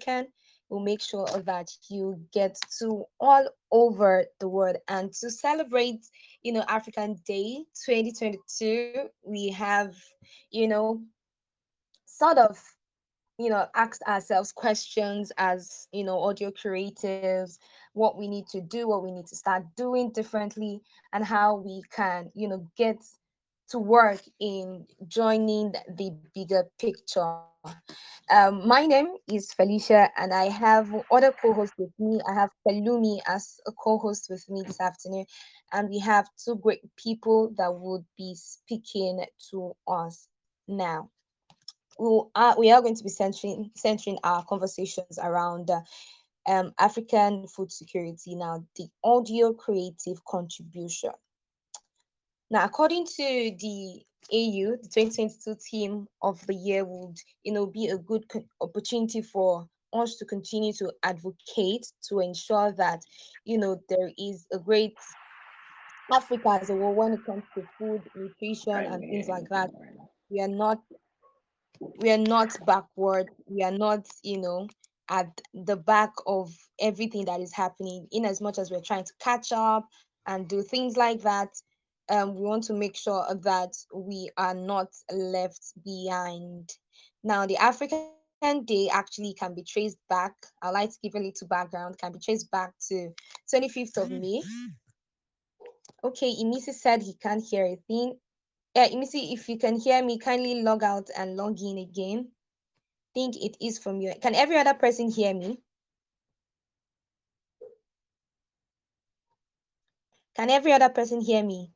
African will make sure that you get to all over the world. And to celebrate you know african day 2022 we have you know sort of you know asked ourselves questions as you know audio creatives what we need to do what we need to start doing differently and how we can you know get to work in joining the bigger picture um, my name is Felicia, and I have other co-hosts with me. I have Pelumi as a co-host with me this afternoon, and we have two great people that would be speaking to us now. We are, we are going to be centering centering our conversations around uh, um, African food security. Now, the audio creative contribution. Now, according to the AU, the 2022 team of the year would, you know, be a good opportunity for us to continue to advocate to ensure that, you know, there is a great Africa as a whole when it comes to food, nutrition, and things like that. We are not we are not backward. We are not, you know, at the back of everything that is happening. In as much as we're trying to catch up and do things like that, um, we want to make sure that we are not left behind. Now, the African Day actually can be traced back. I'd like to give a little background, can be traced back to 25th of May. Okay, Imisi said he can't hear a thing. Yeah, Imisi, if you can hear me, kindly log out and log in again. think it is from you. Can every other person hear me? Can every other person hear me?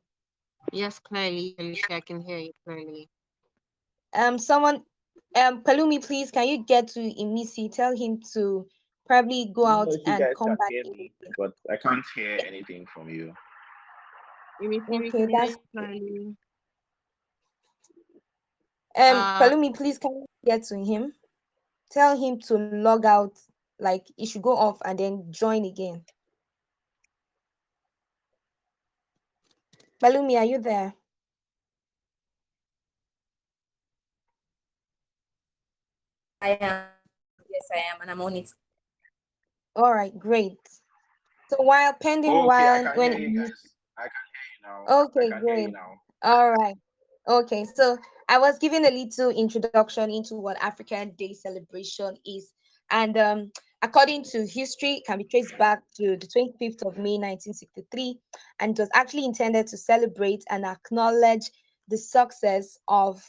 Yes, clearly, Alicia, I can hear you clearly. Um, someone, um, Pelumi, please, can you get to Imisi? Tell him to probably go out and come back. Me, but I can't hear anything from you. Imisi, okay, that's clearly. Um, uh, Pelumi, please, can you get to him? Tell him to log out, like he should go off and then join again. Pelumi, are you there? I am. Yes, I am, and I'm on it. All right, great. So while pending, okay, while when you I can hear you now. Okay, great. All right. Okay, so I was giving a little introduction into what African Day celebration is, and um, according to history, can be traced back to the 25th of May 1963, and was actually intended to celebrate and acknowledge the success of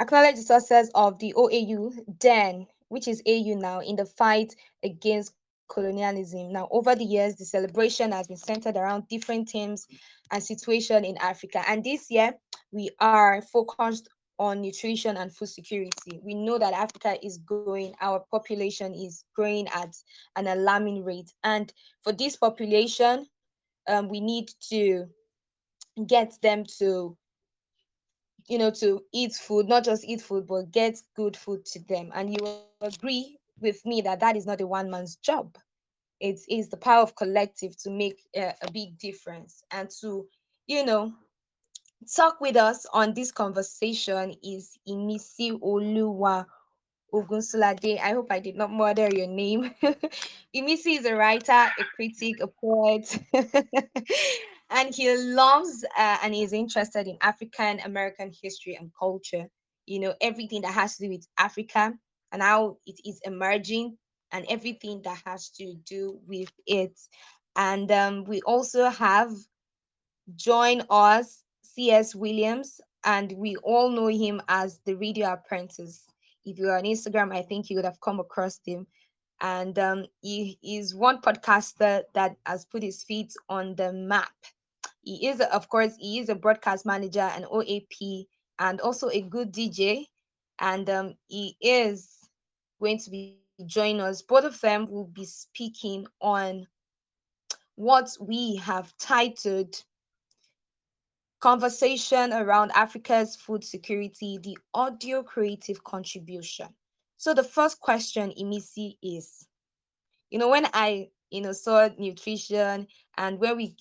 acknowledge the success of the OAU then, which is AU now, in the fight against colonialism. Now, over the years, the celebration has been centered around different themes and situation in Africa. And this year, we are focused on nutrition and food security. We know that Africa is growing, our population is growing at an alarming rate. And for this population, um, we need to get them to, you know, to eat food, not just eat food, but get good food to them. And you will agree with me that that is not a one man's job. It is the power of collective to make a, a big difference and to, you know, talk with us on this conversation is Imisi Oluwa Ogunsulade. I hope I did not murder your name. Imisi is a writer, a critic, a poet, and he loves uh, and is interested in African American history and culture. You know, everything that has to do with Africa and how it is emerging and everything that has to do with it. And um, we also have join us C.S. Williams, and we all know him as the radio apprentice. If you're on Instagram, I think you would have come across him. And um, he is one podcaster that has put his feet on the map. He is, of course, he is a broadcast manager, and OAP, and also a good DJ. And um, he is going to be joining us. Both of them will be speaking on what we have titled conversation around Africa's food security, the audio creative contribution. So the first question, Imisi, is, you know, when I, you know, saw nutrition and when we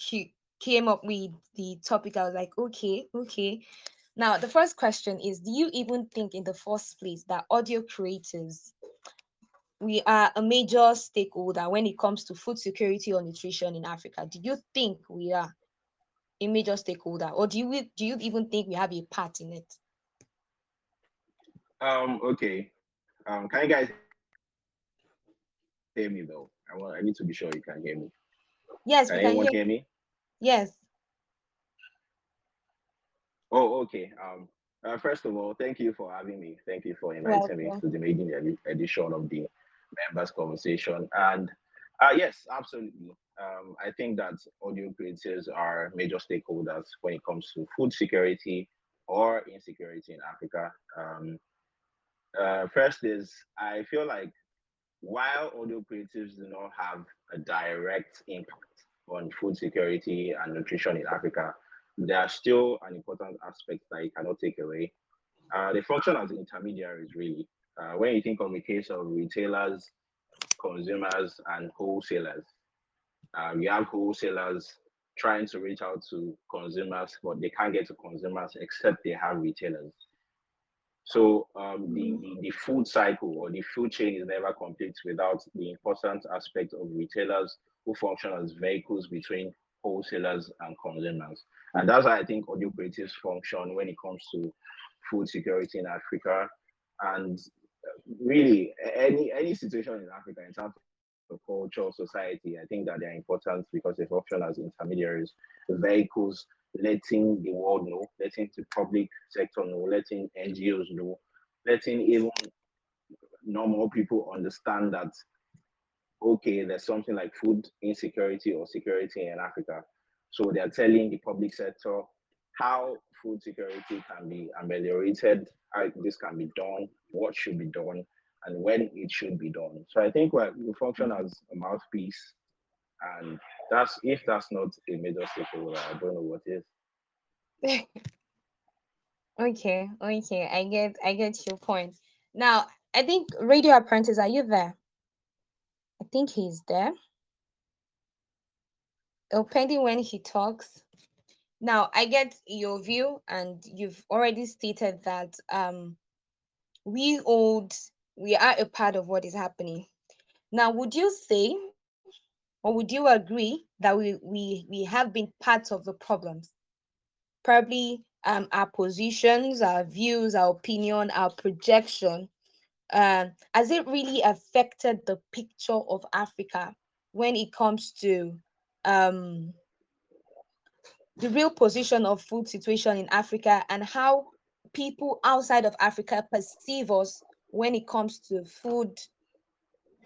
came up with the topic, I was like, okay, okay. Now, the first question is, do you even think in the first place that audio creatives we are a major stakeholder when it comes to food security or nutrition in Africa? Do you think we are a major stakeholder, or do you do you even think we have a part in it? Um. Okay. Um. Can you guys hear me though? I want. I need to be sure you can hear me. Yes, Can we can anyone hear. hear me? Yes. Oh, okay. Um, uh, first of all, thank you for having me. Thank you for inviting me to the maiden edi- edition of the members conversation. And uh, yes, absolutely. Um, I think that audio creators are major stakeholders when it comes to food security or insecurity in Africa. Um, uh, first is I feel like while audio creatives do not have a direct impact on food security and nutrition in Africa, they are still an important aspect that you cannot take away. Uh, they function as intermediaries, really. Uh, when you think of the case of retailers, consumers, and wholesalers, uh, you have wholesalers trying to reach out to consumers, but they can't get to consumers except they have retailers. So um, the, the, the food cycle or the food chain is never complete without the important aspect of retailers who function as vehicles between wholesalers and consumers. And that's how I think audio creatives function when it comes to food security in Africa. And uh, really, any any situation in Africa in terms of culture, society, I think that they're important because they function as intermediaries, vehicles letting the world know, letting the public sector know, letting NGOs know, letting even normal people understand that okay, there's something like food insecurity or security in Africa. So they're telling the public sector how food security can be ameliorated, how this can be done, what should be done, and when it should be done. So I think we're, function as a mouthpiece, and that's if that's not a major stakeholder, I don't know what is. Okay, okay, I get I get your point. Now, I think Radio Apprentice, are you there? I think he's there. Depending when he talks. Now, I get your view, and you've already stated that um we hold we are a part of what is happening. Now, would you say or would you agree that we we we have been part of the problems? Probably um our positions, our views, our opinion, our projection. Um, has it really affected the picture of Africa when it comes to um the real position of food situation in Africa and how people outside of Africa perceive us when it comes to food,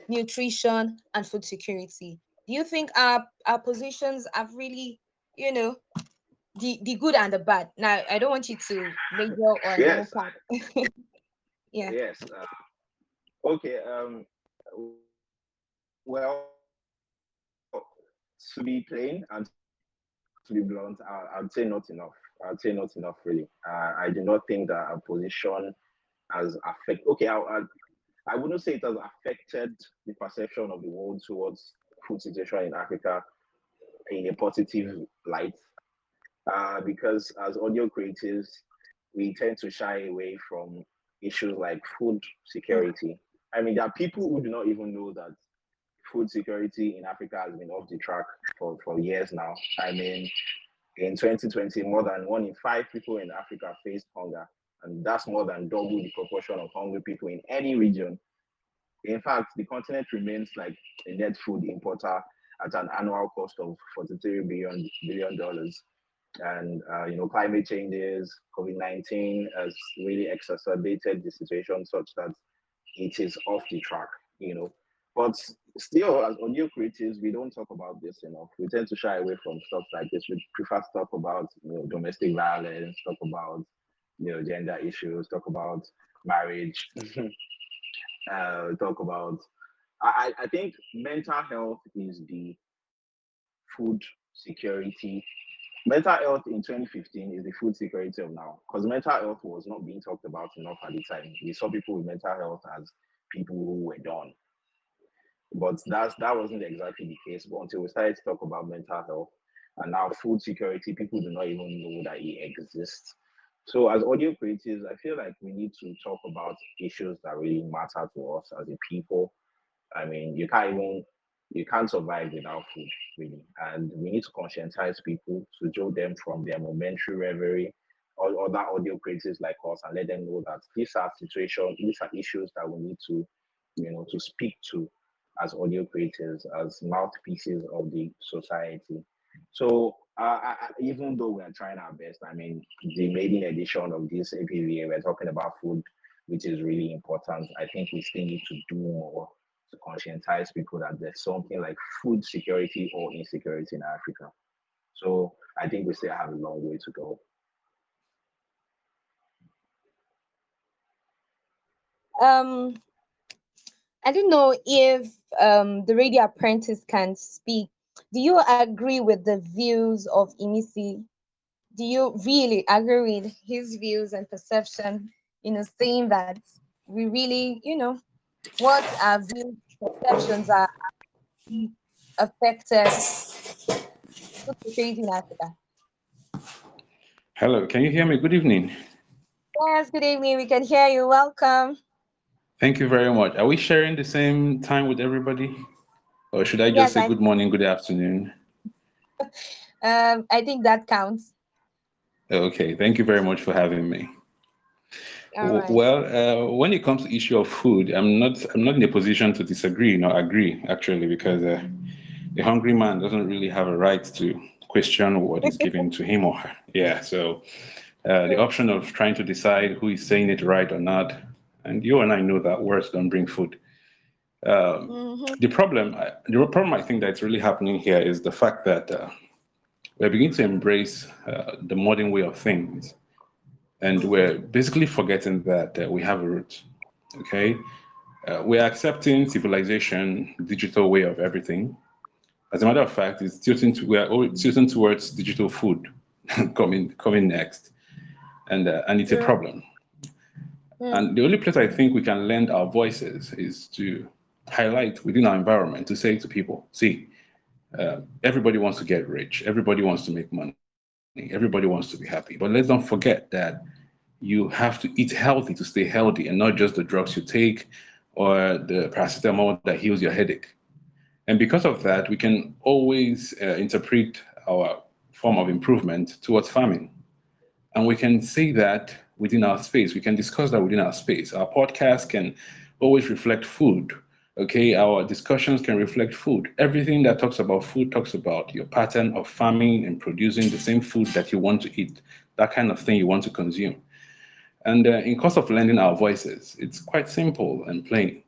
nutrition, and food security. Do you think our our positions have really, you know, the the good and the bad? Now, I don't want you to major on Yes. part. yeah. Yes. Uh, okay. Um. Well, to be plain and to be blunt, I, I'd say not enough. I'd say not enough, really. Uh, I do not think that our position has affected. Okay, I, I, I wouldn't say it has affected the perception of the world towards food situation in Africa in a positive light. Uh, because as audio creatives, we tend to shy away from issues like food security. I mean, there are people who do not even know that food security in Africa has been off the track for, for years now. I mean, in 2020, more than one in five people in Africa faced hunger, and that's more than double the proportion of hungry people in any region. In fact, the continent remains like a net food importer at an annual cost of 43 billion billion dollars. And uh, you know, climate changes, COVID-19 has really exacerbated the situation such that it is off the track. You know, but still, as audio creatives, we don't talk about this enough. We tend to shy away from stuff like this. We prefer to talk about you know, domestic violence, talk about you know gender issues, talk about marriage, uh, talk about. I, I think mental health is the food security. Mental health in 2015 is the food security of now, because mental health was not being talked about enough at the time. We saw people with mental health as people who were done but that's that wasn't exactly the case. But until we started to talk about mental health and now food security, people do not even know that it exists. So as audio creatives, I feel like we need to talk about issues that really matter to us as a people. I mean, you can't even you can't survive without food, really. And we need to conscientize people to draw them from their momentary reverie or other audio creators like us and let them know that these are situations, these are issues that we need to, you know, to speak to as audio creators, as mouthpieces of the society. So I, even though we are trying our best, I mean, the maiden edition of this APVA, we're talking about food, which is really important. I think we still need to do more to conscientize people that there's something like food security or insecurity in Africa. So I think we still have a long way to go. Um, I don't know if um, the radio apprentice can speak. Do you agree with the views of Imisi? Do you really agree with his views and perception? You know, saying that we really, you know, what our views, perceptions are affected. Hello, can you hear me? Good evening. Yes, good evening. We can hear you. Welcome. Thank you very much. Are we sharing the same time with everybody? Or should I just yes, say I good morning, good afternoon? um, I think that counts. Okay, thank you very much for having me. Right. Well, uh, when it comes to issue of food, I'm not I'm not in a position to disagree nor agree actually because uh, the hungry man doesn't really have a right to question what is given to him or her. Yeah, so uh, the option of trying to decide who is saying it right or not and you and I know that words don't bring food. Um, mm-hmm. The problem, the problem I think that's really happening here is the fact that uh, we're beginning to embrace uh, the modern way of things, and we're basically forgetting that uh, we have a root. Okay, uh, we're accepting civilization, digital way of everything. As a matter of fact, it's tilting to, we're tilting towards digital food coming coming next, and uh, and it's a problem Mm. And the only place I think we can lend our voices is to highlight within our environment to say to people, see, uh, everybody wants to get rich, everybody wants to make money, everybody wants to be happy. But let's not forget that you have to eat healthy to stay healthy and not just the drugs you take or the paracetamol that heals your headache. And because of that, we can always uh, interpret our form of improvement towards farming. And we can say that within our space. We can discuss that within our space. Our podcast can always reflect food. Okay, our discussions can reflect food. Everything that talks about food talks about your pattern of farming and producing the same food that you want to eat, that kind of thing you want to consume. And uh, in course of lending our voices, it's quite simple and plain.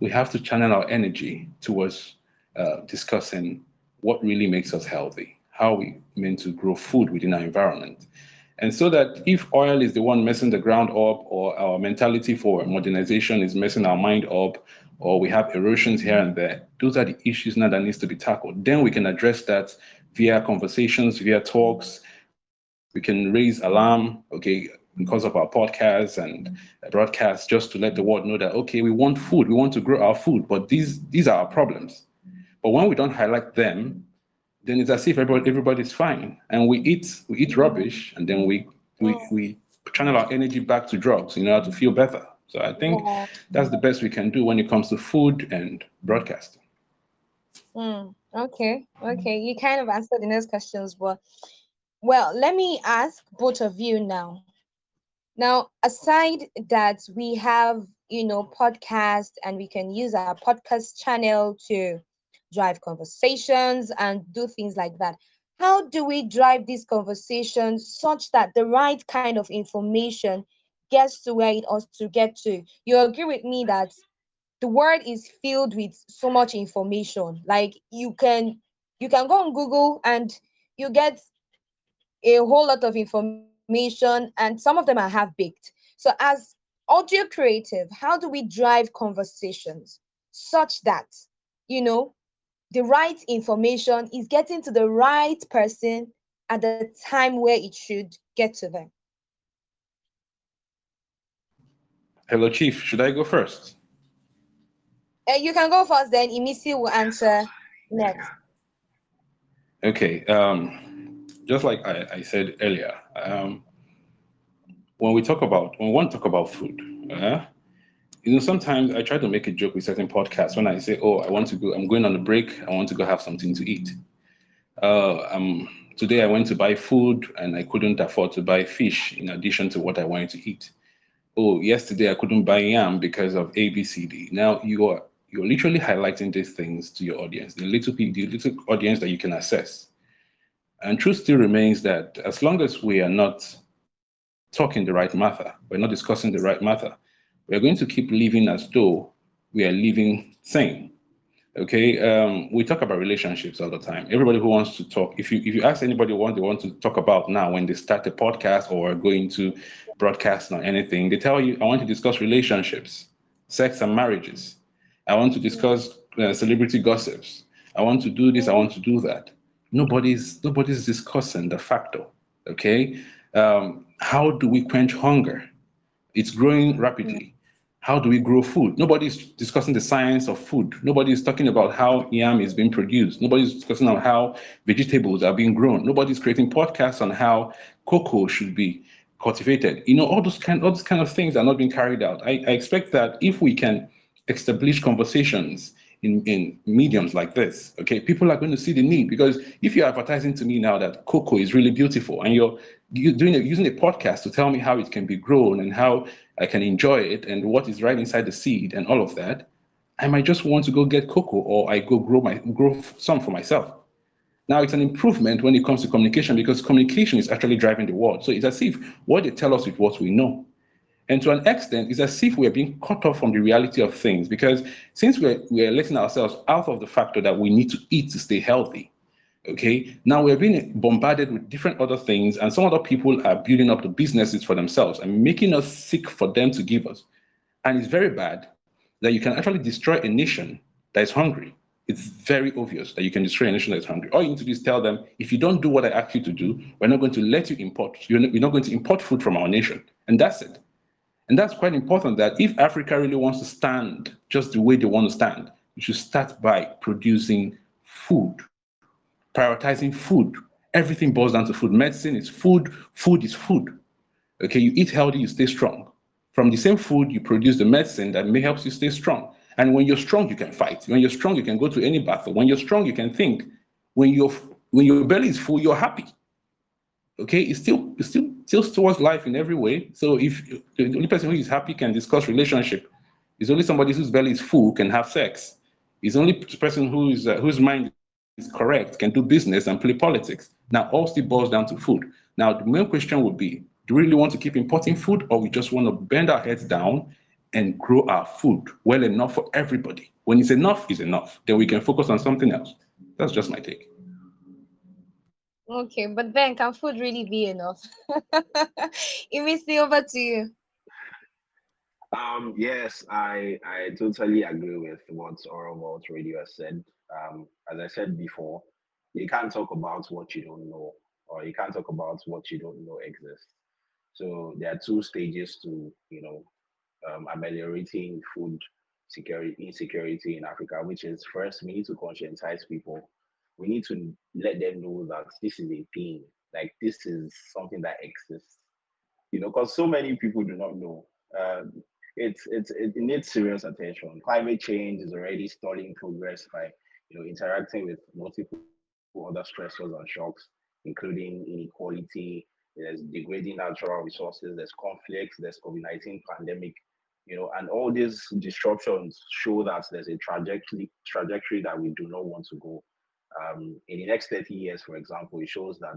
We have to channel our energy towards uh, discussing what really makes us healthy, how we meant to grow food within our environment, and so that if oil is the one messing the ground up, or our mentality for modernization is messing our mind up, or we have erosions here and there, those are the issues now that needs to be tackled. Then we can address that via conversations, via talks. We can raise alarm, okay, because of our podcasts and broadcasts, just to let the world know that okay, we want food, we want to grow our food, but these these are our problems. But when we don't highlight them, then it's as if everybody everybody's fine and we eat we eat rubbish and then we we, we channel our energy back to drugs in order to feel better so i think yeah. that's the best we can do when it comes to food and broadcasting mm, okay okay you kind of answered the next questions but well let me ask both of you now now aside that we have you know podcast and we can use our podcast channel to drive conversations and do things like that. How do we drive these conversations such that the right kind of information gets to where it ought to get to? You agree with me that the world is filled with so much information. Like you can you can go on Google and you get a whole lot of information, and some of them are half baked. So, as audio creative, how do we drive conversations such that you know the right information is getting to the right person at the time where it should get to them. Hello, Chief. Should I go first? Uh, you can go first, then Imisi will answer next. Okay. Um, just like I, I said earlier, um, when we talk about when we want to talk about food, uh, you know, sometimes I try to make a joke with certain podcasts when I say, "Oh, I want to go. I'm going on a break. I want to go have something to eat." Uh, um, today I went to buy food and I couldn't afford to buy fish in addition to what I wanted to eat. Oh, yesterday I couldn't buy yam because of ABCD. Now you are you're literally highlighting these things to your audience, the little the little audience that you can assess. And truth still remains that as long as we are not talking the right matter, we're not discussing the right matter, we're going to keep living as though we are living sane. Okay, um, we talk about relationships all the time. Everybody who wants to talk, if you if you ask anybody what they want to talk about now when they start a podcast or are going to broadcast or anything, they tell you, "I want to discuss relationships, sex and marriages. I want to discuss uh, celebrity gossips. I want to do this. I want to do that." Nobody's nobody's discussing the factor. Okay, um, how do we quench hunger? It's growing rapidly. How do we grow food? Nobody's discussing the science of food. Nobody's talking about how yam is being produced. Nobody's discussing on how vegetables are being grown. Nobody's creating podcasts on how cocoa should be cultivated. You know, all those kind, all those kind of things are not being carried out. I, I expect that if we can establish conversations in, in mediums like this, okay, people are going to see the need because if you're advertising to me now that cocoa is really beautiful and you're, you're doing a, using a podcast to tell me how it can be grown and how I can enjoy it and what is right inside the seed and all of that, I might just want to go get cocoa or I go grow my grow some for myself. Now it's an improvement when it comes to communication because communication is actually driving the world. So it's as if what they tell us is what we know. And to an extent, it's as if we're being cut off from the reality of things because since we're, we're letting ourselves out of the factor that we need to eat to stay healthy, okay, now we're being bombarded with different other things, and some other people are building up the businesses for themselves and making us sick for them to give us. And it's very bad that you can actually destroy a nation that is hungry. It's very obvious that you can destroy a nation that is hungry. All you need to do is tell them, if you don't do what I ask you to do, we're not going to let you import. You're not, we're not going to import food from our nation. And that's it. And that's quite important that if Africa really wants to stand just the way they want to stand, you should start by producing food, prioritizing food. Everything boils down to food. Medicine is food, food is food. Okay, you eat healthy, you stay strong. From the same food, you produce the medicine that may help you stay strong. And when you're strong, you can fight. When you're strong, you can go to any battle. When you're strong, you can think. When your when your belly is full, you're happy. Okay, it's still it's still tilts towards life in every way. So if the only person who is happy can discuss relationship, it's only somebody whose belly is full can have sex. It's only person who is uh, whose mind is correct can do business and play politics. Now all still boils down to food. Now the main question would be: Do we really want to keep importing food, or we just want to bend our heads down and grow our food well enough for everybody? When it's enough, is enough. Then we can focus on something else. That's just my take. Okay, but then can food really be enough? It Imisi, over to you. Um, yes, I I totally agree with what OralVault Radio has said. Um, as I said before, you can't talk about what you don't know, or you can't talk about what you don't know exists. So there are two stages to you know um, ameliorating food security insecurity in Africa, which is first we need to conscientize people we need to let them know that this is a thing, like this is something that exists. You know, because so many people do not know. Um, it's it's it needs serious attention. Climate change is already stalling progress by you know interacting with multiple other stressors and shocks, including inequality. There's degrading natural resources. There's conflicts. There's COVID nineteen pandemic. You know, and all these disruptions show that there's a trajectory trajectory that we do not want to go um, in the next 30 years, for example, it shows that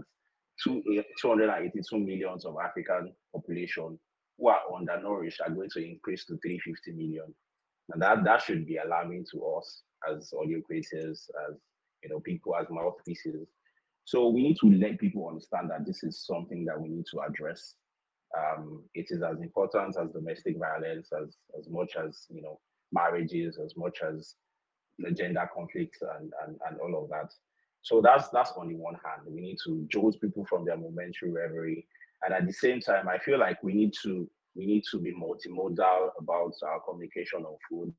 two, 282 millions of African population who are undernourished are going to increase to 350 million. And that, that should be alarming to us as audio creators, as you know, people as mouthpieces. So we need to let people understand that this is something that we need to address. Um, it is as important as domestic violence, as as much as you know marriages, as much as the gender conflicts and, and, and all of that. So that's that's on the one hand. We need to jolt people from their momentary reverie. And at the same time, I feel like we need to we need to be multimodal about our communication on food.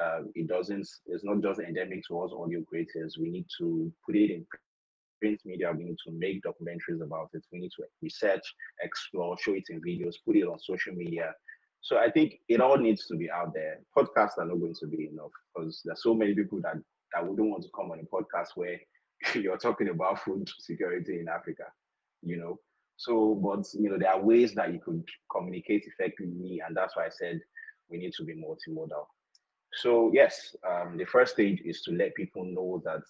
Uh, it doesn't it's not just endemic to us audio creators. We need to put it in print media, we need to make documentaries about it. We need to research, explore, show it in videos, put it on social media So I think it all needs to be out there. Podcasts are not going to be enough because there's so many people that that wouldn't want to come on a podcast where you're talking about food security in Africa, you know. So, but you know, there are ways that you could communicate effectively, and that's why I said we need to be multimodal. So, yes, um, the first stage is to let people know that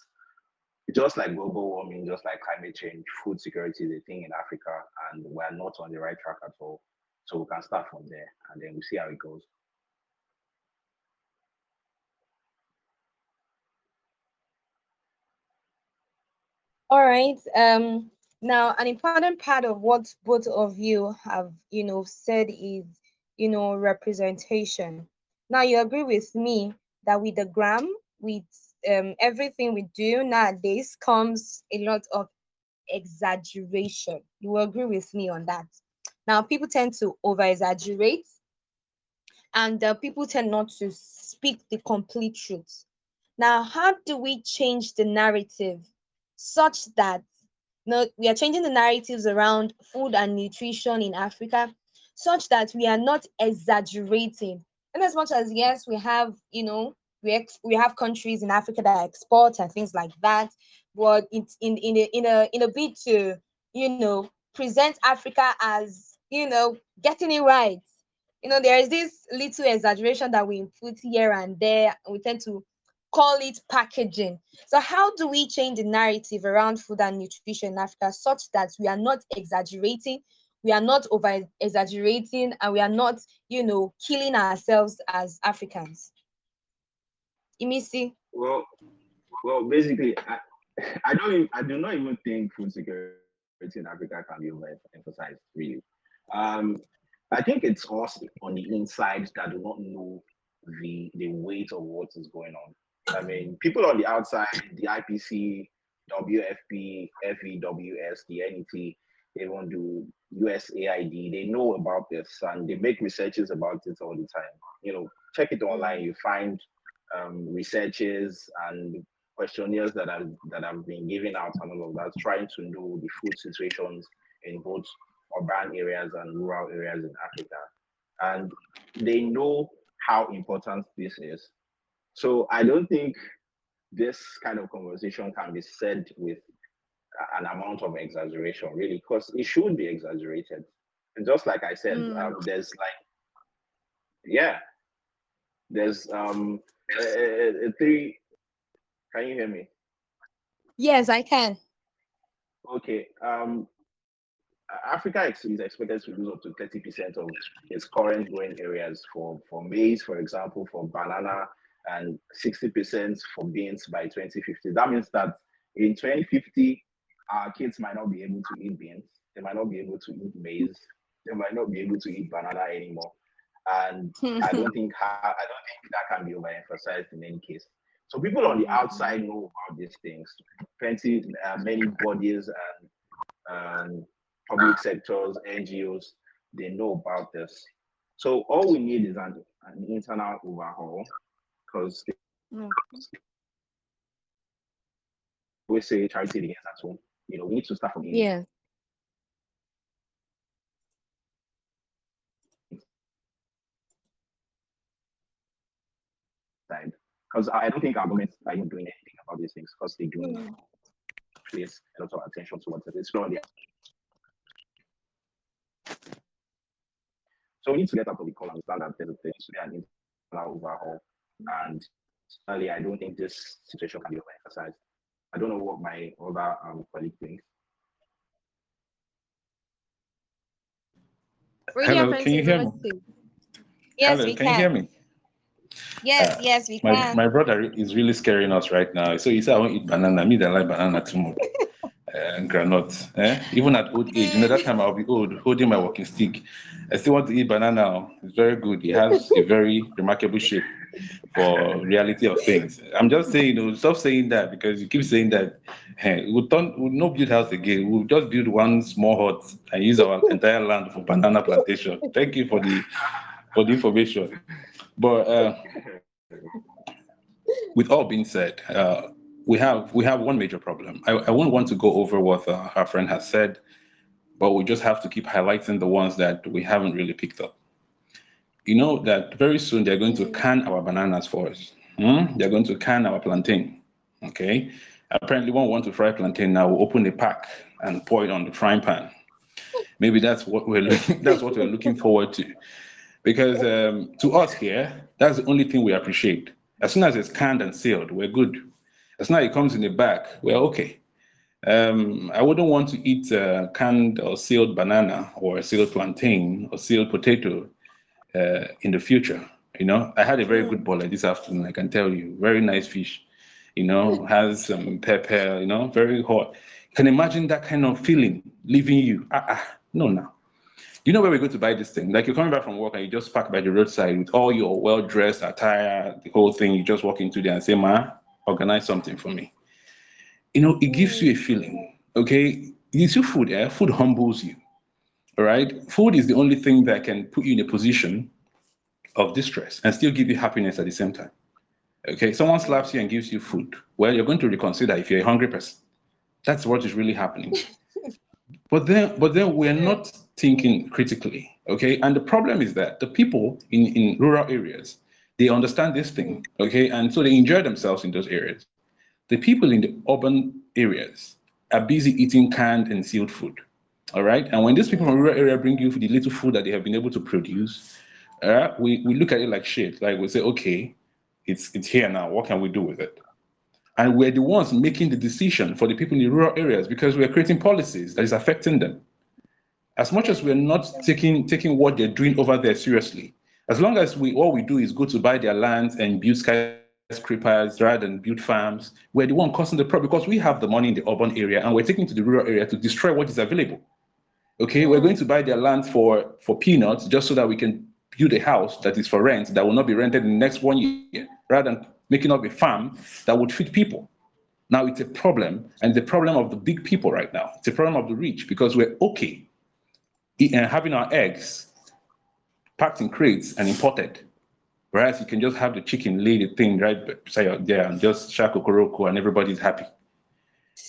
just like global warming, just like climate change, food security is a thing in Africa, and we're not on the right track at all. So we can start from there, and then we see how it goes. All right. Um, now, an important part of what both of you have, you know, said is, you know, representation. Now, you agree with me that with the gram, with um, everything we do nowadays, comes a lot of exaggeration. You will agree with me on that. Now, people tend to over exaggerate, and uh, people tend not to speak the complete truth. Now, how do we change the narrative such that you know, we are changing the narratives around food and nutrition in Africa such that we are not exaggerating. And as much as yes, we have, you know, we ex- we have countries in Africa that export and things like that, but in in a in a in a bid to, you know, present Africa as, you know, getting it right. You know, there is this little exaggeration that we put here and there, and we tend to call it packaging. So, how do we change the narrative around food and nutrition in Africa such that we are not exaggerating, we are not over exaggerating, and we are not, you know, killing ourselves as Africans? Imisi? Well, well, basically, I, I don't, even, I do not even think food security in Africa can be overemphasized, really. Um, I think it's us on the inside that do not know the the weight of what is going on. I mean, people on the outside, the IPC, WFP, FEWS, the NET, they want to do USAID, they know about this and they make researches about it all the time. You know, check it online, you find um, researches and questionnaires that have that have been given out and all of that, trying to know the food situations in both urban areas and rural areas in Africa. And they know how important this is. So I don't think this kind of conversation can be said with an amount of exaggeration, really, because it should be exaggerated. And just like I said, mm. um, there's like, yeah, there's um three. Can you hear me? Yes, I can. Okay. Um, Africa is expected to lose up to 30% of its current growing areas for, for maize, for example, for banana, and 60% for beans by 2050. That means that in 2050, our kids might not be able to eat beans, they might not be able to eat maize, they might not be able to eat banana anymore. And I don't think I don't think that can be overemphasized in any case. So people on the outside know about these things. Plenty, uh, many bodies and, and public sectors, NGOs, they know about this. So all we need is an, an internal overhaul because mm. we say charity begins at home. You know, we need to start from here. Yeah. Because I don't think our governments are even doing anything about these things because they do mm. place a lot of attention towards it. It's not So we need to get out of the call and understand that there needs to be an internal overhaul and certainly, I don't think this situation can be overemphasized. I don't know what my other um, colleague thinks. Hello, can you hear me? Yes, Hello, we can. can. you hear me? Yes, uh, yes, we my, can. My brother is really scaring us right now. So he said, I want to eat banana. Me, that like banana too much. and granite. Eh? Even at old age, you know, that time I'll be old, holding my walking stick. I still want to eat banana. It's very good. It has a very remarkable shape for reality of things. I'm just saying, you know, stop saying that because you keep saying that hey, we'll, turn, we'll not build house again. We'll just build one small hut and use our entire land for banana plantation. Thank you for the for the information. But uh, with all being said, uh, we have we have one major problem. I, I won't want to go over what uh, our friend has said, but we just have to keep highlighting the ones that we haven't really picked up. you know that very soon they're going to can our bananas for us. Hmm? They're going to can our plantain. Okay. Apparently, one want to fry plantain now. We'll open the pack and pour it on the frying pan. Maybe that's what we're looking. That's what we're looking forward to, because um, to us here, that's the only thing we appreciate. As soon as it's canned and sealed, we're good. As soon as it comes in the bag, we're okay. Um, I wouldn't want to eat canned or sealed banana or sealed plantain or sealed potato uh, in the future. You know, I had a very good bowl this afternoon. I can tell you, very nice fish. You know, has some pepper. You know, very hot. Can imagine that kind of feeling leaving you. Ah, ah no, now. You know where we go to buy this thing? Like you're coming back from work and you just park by the roadside with all your well-dressed attire, the whole thing. You just walk into there and say, "Ma, organize something for me." You know, it gives you a feeling. Okay, it's your food. Yeah, food humbles you. All right, food is the only thing that can put you in a position of distress and still give you happiness at the same time. Okay, someone slaps you and gives you food. Well, you're going to reconsider if you're a hungry person. That's what is really happening. but then, but then we're not thinking critically. Okay, and the problem is that the people in in rural areas they understand this thing. Okay, and so they enjoy themselves in those areas. The people in the urban areas are busy eating canned and sealed food. All right, and when these people from rural area bring you the little food that they have been able to produce, uh, we, we look at it like shit. Like we say, okay, it's it's here now. What can we do with it? And we're the ones making the decision for the people in the rural areas because we're creating policies that is affecting them. As much as we're not taking taking what they're doing over there seriously, as long as we all we do is go to buy their lands and build skyscrapers rather than build farms, we're the one causing the problem because we have the money in the urban area and we're taking to the rural area to destroy what is available. Okay, we're going to buy their land for for peanuts just so that we can build a house that is for rent that will not be rented in the next one year, rather than making up a farm that would feed people. Now it's a problem, and the problem of the big people right now. It's a problem of the rich because we're okay Uh, having our eggs packed in crates and imported. Whereas you can just have the chicken lay the thing right beside there and just shakokoroko and everybody's happy.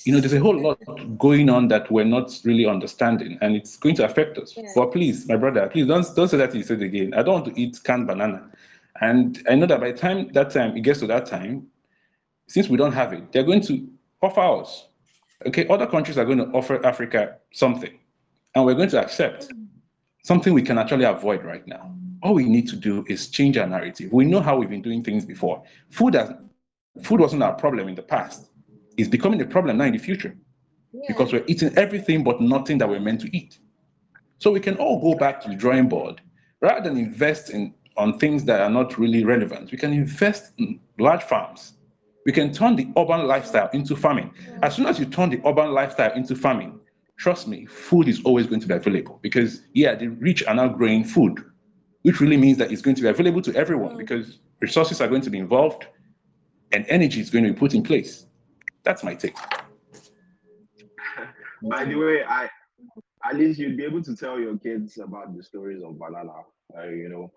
You know, there's a whole lot going on that we're not really understanding, and it's going to affect us. Yeah. But please, my brother, please don't don't say that you said again. I don't want to eat canned banana. And I know that by the time that time it gets to that time, since we don't have it, they're going to offer us. Okay, other countries are going to offer Africa something, and we're going to accept something we can actually avoid right now. All we need to do is change our narrative. We know how we've been doing things before. Food has, food wasn't our problem in the past. It's becoming a problem now in the future because we're eating everything but nothing that we're meant to eat. So we can all go back to the drawing board rather than invest in on things that are not really relevant. We can invest in large farms. We can turn the urban lifestyle into farming. As soon as you turn the urban lifestyle into farming, trust me, food is always going to be available because yeah, the rich are now growing food, which really means that it's going to be available to everyone because resources are going to be involved and energy is going to be put in place. That's my take. By the way, I at least you'd be able to tell your kids about the stories of banana. Uh, you know.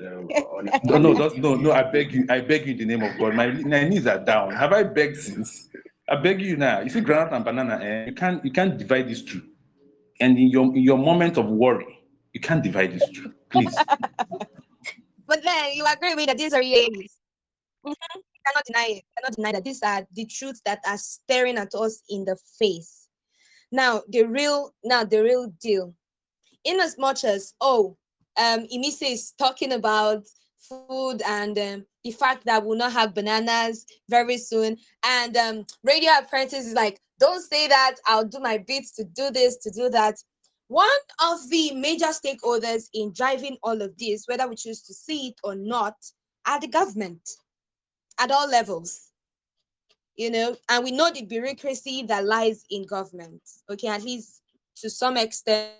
Um, No, no, no, no, no, I beg you, I beg you in the name of God. My, my knees are down. Have I begged since? I beg you now. You see, granite and banana, eh, you can't you can't divide these two. And in your in your moment of worry, you can't divide these two. Please. But then you agree with that these are realities. Mhm. Cannot deny it. Cannot deny that these are the truths that are staring at us in the face. Now the real, now the real deal. In as much as oh, um, Imisi is talking about food and um, the fact that we'll not have bananas very soon, and um, Radio Apprentice is like, don't say that. I'll do my bits to do this, to do that. One of the major stakeholders in driving all of this, whether we choose to see it or not, are the government at all levels. You know, and we know the bureaucracy that lies in government. Okay, at least to some extent,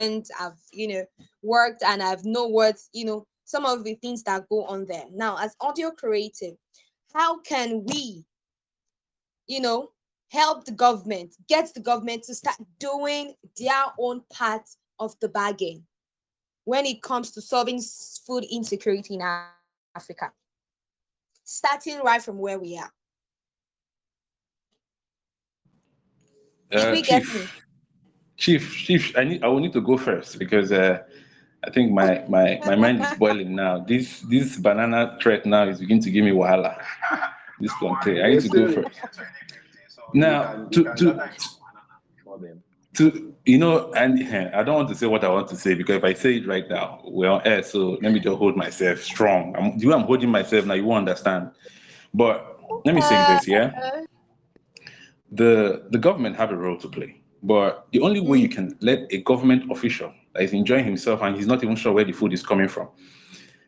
I've you know worked and I've know what you know some of the things that go on there. Now, as audio creative, how can we, you know, help the government, get the government to start doing their own part of the bargain when it comes to solving food insecurity in Africa. Starting right from where we are. Uh, we get Chief? Chief, Chief, I need I will need to go first because uh, I think my my my mind is boiling now. This this banana threat now is beginning to give me wahala. This plantain. I need to go first. Now to to to you know, and eh, I don't want to say what I want to say because if I say it right now, we're on air. So let me just hold myself strong. I'm, the way I'm holding myself now, you won't understand. But let me say this, yeah. The the government have a role to play, but the only way you can let a government official that is enjoying himself and he's not even sure where the food is coming from.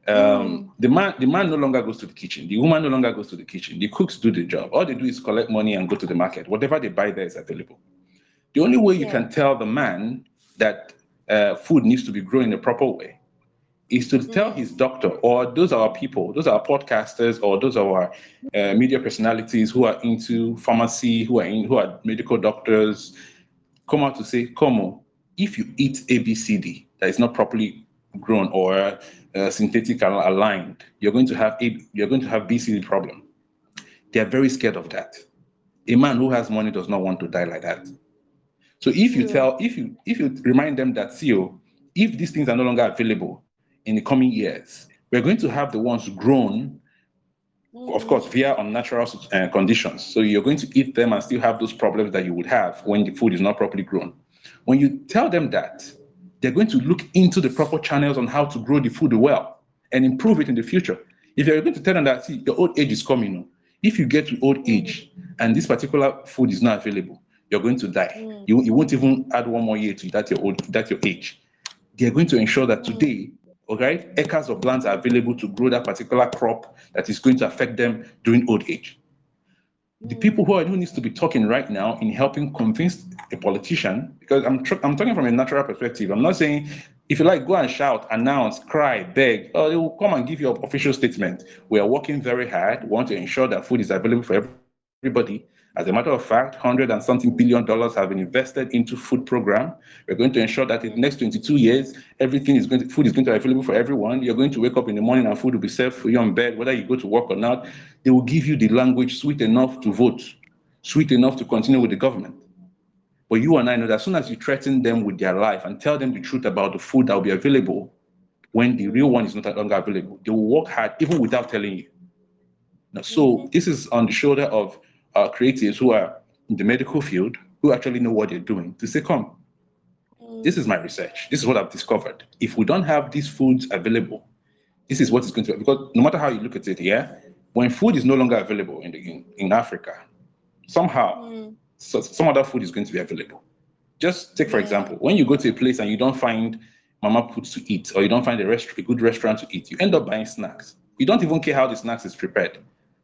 Um, mm. The man, the man no longer goes to the kitchen. The woman no longer goes to the kitchen. The cooks do the job. All they do is collect money and go to the market. Whatever they buy there is available. The only way you yeah. can tell the man that uh, food needs to be grown in a proper way is to tell his doctor, or those are our people, those are our podcasters, or those are our uh, media personalities who are into pharmacy, who are in, who are medical doctors, come out to say, Como, if you eat ABCD that is not properly grown or uh, synthetic aligned, you're going to have a, you're going to have BCD problem. They are very scared of that. A man who has money does not want to die like that. So if you tell, if you if you remind them that CEO, oh, if these things are no longer available in the coming years, we're going to have the ones grown, of course, via unnatural uh, conditions. So you're going to eat them and still have those problems that you would have when the food is not properly grown. When you tell them that, they're going to look into the proper channels on how to grow the food well and improve it in the future. If you're going to tell them that, see, your old age is coming, if you get to old age and this particular food is not available, you're going to die. Mm. You, you won't even add one more year to that your old that your age. They're going to ensure that today, okay, acres of lands are available to grow that particular crop that is going to affect them during old age. The people who are who needs to be talking right now in helping convince a politician, because I'm I'm talking from a natural perspective. I'm not saying if you like, go and shout, announce, cry, beg. Oh, they will come and give you an official statement. We are working very hard. We want to ensure that food is available for everybody. As a matter of fact, 100 and something billion dollars have been invested into food program. We're going to ensure that in the next 22 years, everything is going to, food is going to be available for everyone. You're going to wake up in the morning and food will be served for you on bed, whether you go to work or not. They will give you the language sweet enough to vote, sweet enough to continue with the government. But you and I know that as soon as you threaten them with their life and tell them the truth about the food that will be available when the real one is not longer available, they will work hard even without telling you. Now, so mm-hmm. this is on the shoulder of uh, creatives who are in the medical field who actually know what they're doing to say, come, mm. this is my research. This is what I've discovered. If we don't have these foods available, this is what it's going to be. Because no matter how you look at it, yeah, when food is no longer available in, the, in, in Africa, somehow mm. so, some other food is going to be available. Just take, for yeah. example, when you go to a place and you don't find mama puts to eat or you don't find a, rest- a good restaurant to eat, you end up buying snacks. You don't even care how the snacks is prepared.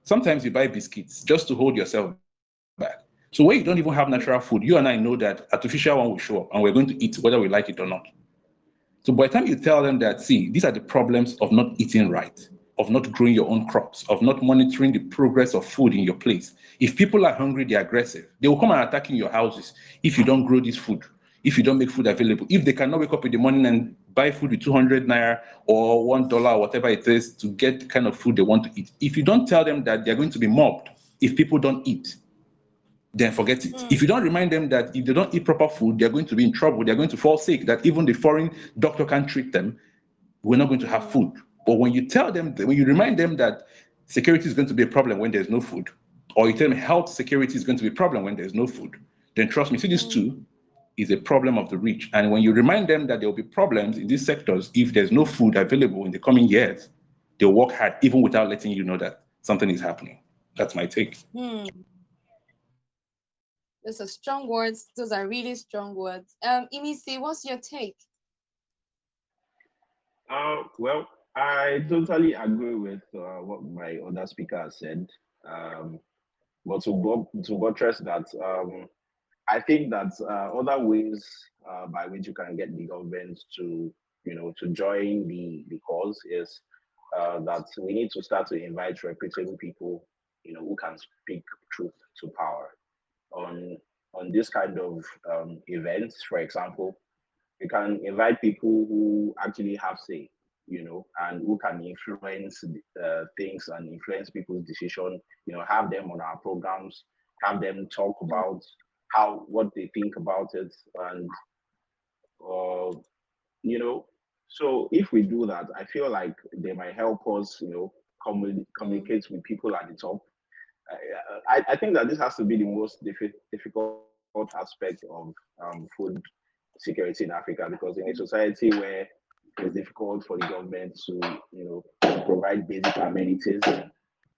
Sometimes you buy biscuits just to hold yourself back. So when you don't even have natural food, you and I know that artificial one will show up and we're going to eat whether we like it or not. So by the time you tell them that, see, these are the problems of not eating right, of not growing your own crops, of not monitoring the progress of food in your place. If people are hungry, they're aggressive. They will come and attack in your houses if you don't grow this food, if you don't make food available. If they cannot wake up in the morning and buy food with 200 naira or one dollar or whatever it is to get the kind of food they want to eat. If you don't tell them that they're going to be mobbed if people don't eat, then forget it. Mm. If you don't remind them that if they don't eat proper food, they're going to be in trouble, they're going to fall sick, that even the foreign doctor can't treat them, we're not going to have food. But when you tell them, when you remind them that security is going to be a problem when there's no food, or you tell them health security is going to be a problem when there's no food, then trust me, see these mm. two, is a problem of the rich. And when you remind them that there will be problems in these sectors if there's no food available in the coming years, they'll work hard even without letting you know that something is happening. That's my take. Hmm. Those are strong words. Those are really strong words. Um, Imisi, what's your take? Uh, well, I totally agree with uh, what my other speaker has said. Um, but to go to buttress that, um, I think that uh, other ways uh, by which you can get the government to, you know, to join the the cause is uh, that we need to start to invite reputable people, you know, who can speak truth to power on on this kind of um, events. For example, you can invite people who actually have say, you know, and who can influence uh, things and influence people's decision. You know, have them on our programs, have them talk about how what they think about it and uh, you know So if we do that, I feel like they might help us, you know, commun- communicate with people at the top. I, I think that this has to be the most diffi- difficult aspect of um, food security in Africa because in a society where it's difficult for the government to, you know, provide basic amenities,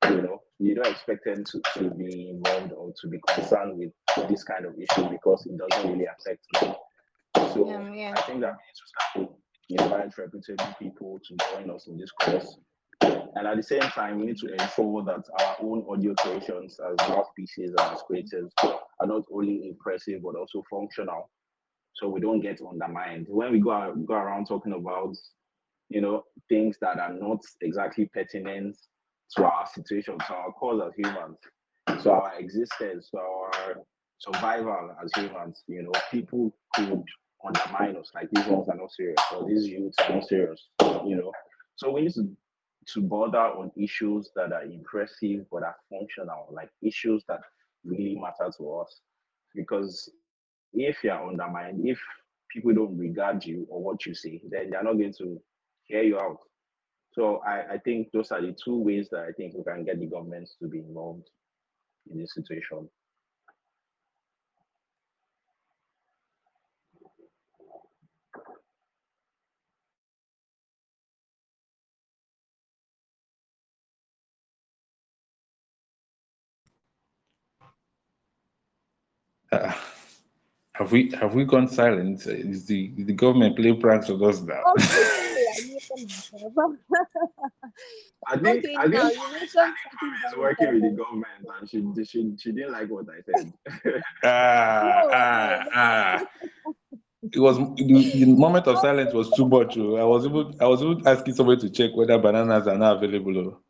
you know, you don't expect them to, to be involved or to be concerned with this kind of issue because it doesn't really affect me. So yeah, yeah. I think that we need to invite reputable people to join us in this course. And at the same time, we need to ensure that our own audio creations as mouthpieces and as creators are not only impressive but also functional. So we don't get undermined. When we go, go around talking about, you know, things that are not exactly pertinent to our situation, to our cause as humans, to our existence, to our survival as humans, you know, people could undermine us like these ones are not serious or these youths are not serious, you know. So we need to to bother on issues that are impressive but are functional, like issues that really matter to us. Because if you're undermined, if people don't regard you or what you say, then they're not going to hear you out. So I, I think those are the two ways that I think we can get the governments to be involved in this situation. Uh, have we have we gone silent? Is the is the government playing pranks with us now? I think okay, I think she's working with the government and she she she didn't like what I said. ah ah ah. It was the, the, moment of silence was too much. Oh. I was even I was even asking somebody to check whether bananas are not available.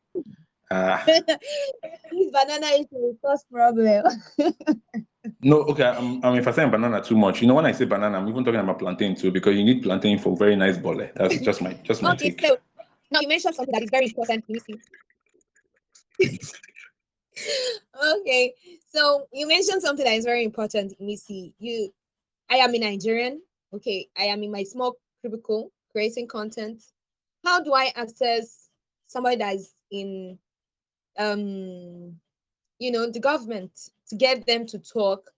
Ah. this banana is a first problem. No, okay. Um, I mean, if I say banana too much, you know, when I say banana, I'm even talking about plantain too, because you need plantain for very nice bole. That's just my just my okay, take. So now you mentioned something that is very important. Missy. Okay, so you mentioned something that is very important, Missy. You, I am a Nigerian. Okay, I am in my small cubicle creating content. How do I access somebody that is in, um, you know, the government to get them to talk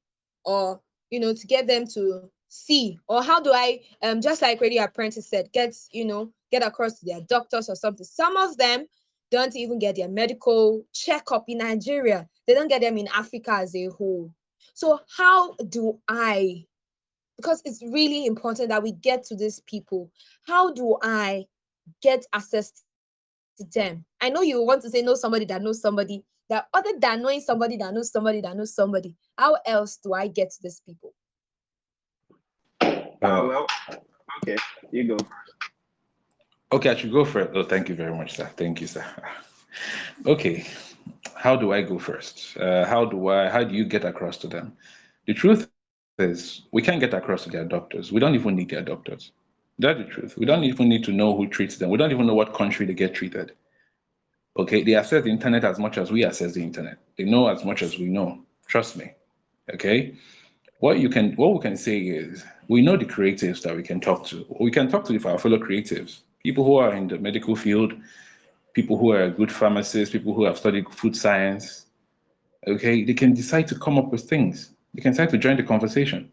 or you know to get them to see? Or how do i um just like radio apprentice said get you know get across to their doctors or something? Some of them don't even get their medical checkup in nigeria. They don't get them in africa as a whole. So how do i because it's really important that we get to these people how do i get access to them? I know you want to say know somebody that knows somebody that other than knowing somebody that knows somebody that knows somebody, how else do I get to these people? Uh, well, okay, you go. Okay, I should go first. Oh, thank you very much, sir. Thank you, sir. Okay, how do I go first? Uh, how do I? How do you get across to them? The truth is, we can't get across to their doctors. We don't even need their doctors. That's the truth. We don't even need to know who treats them. We don't even know what country they get treated. Okay, they access the internet as much as we access the internet. They know as much as we know. Trust me. Okay. What you can what we can say is we know the creatives that we can talk to. We can talk to our fellow creatives, people who are in the medical field, people who are good pharmacists, people who have studied food science. Okay, they can decide to come up with things. They can decide to join the conversation.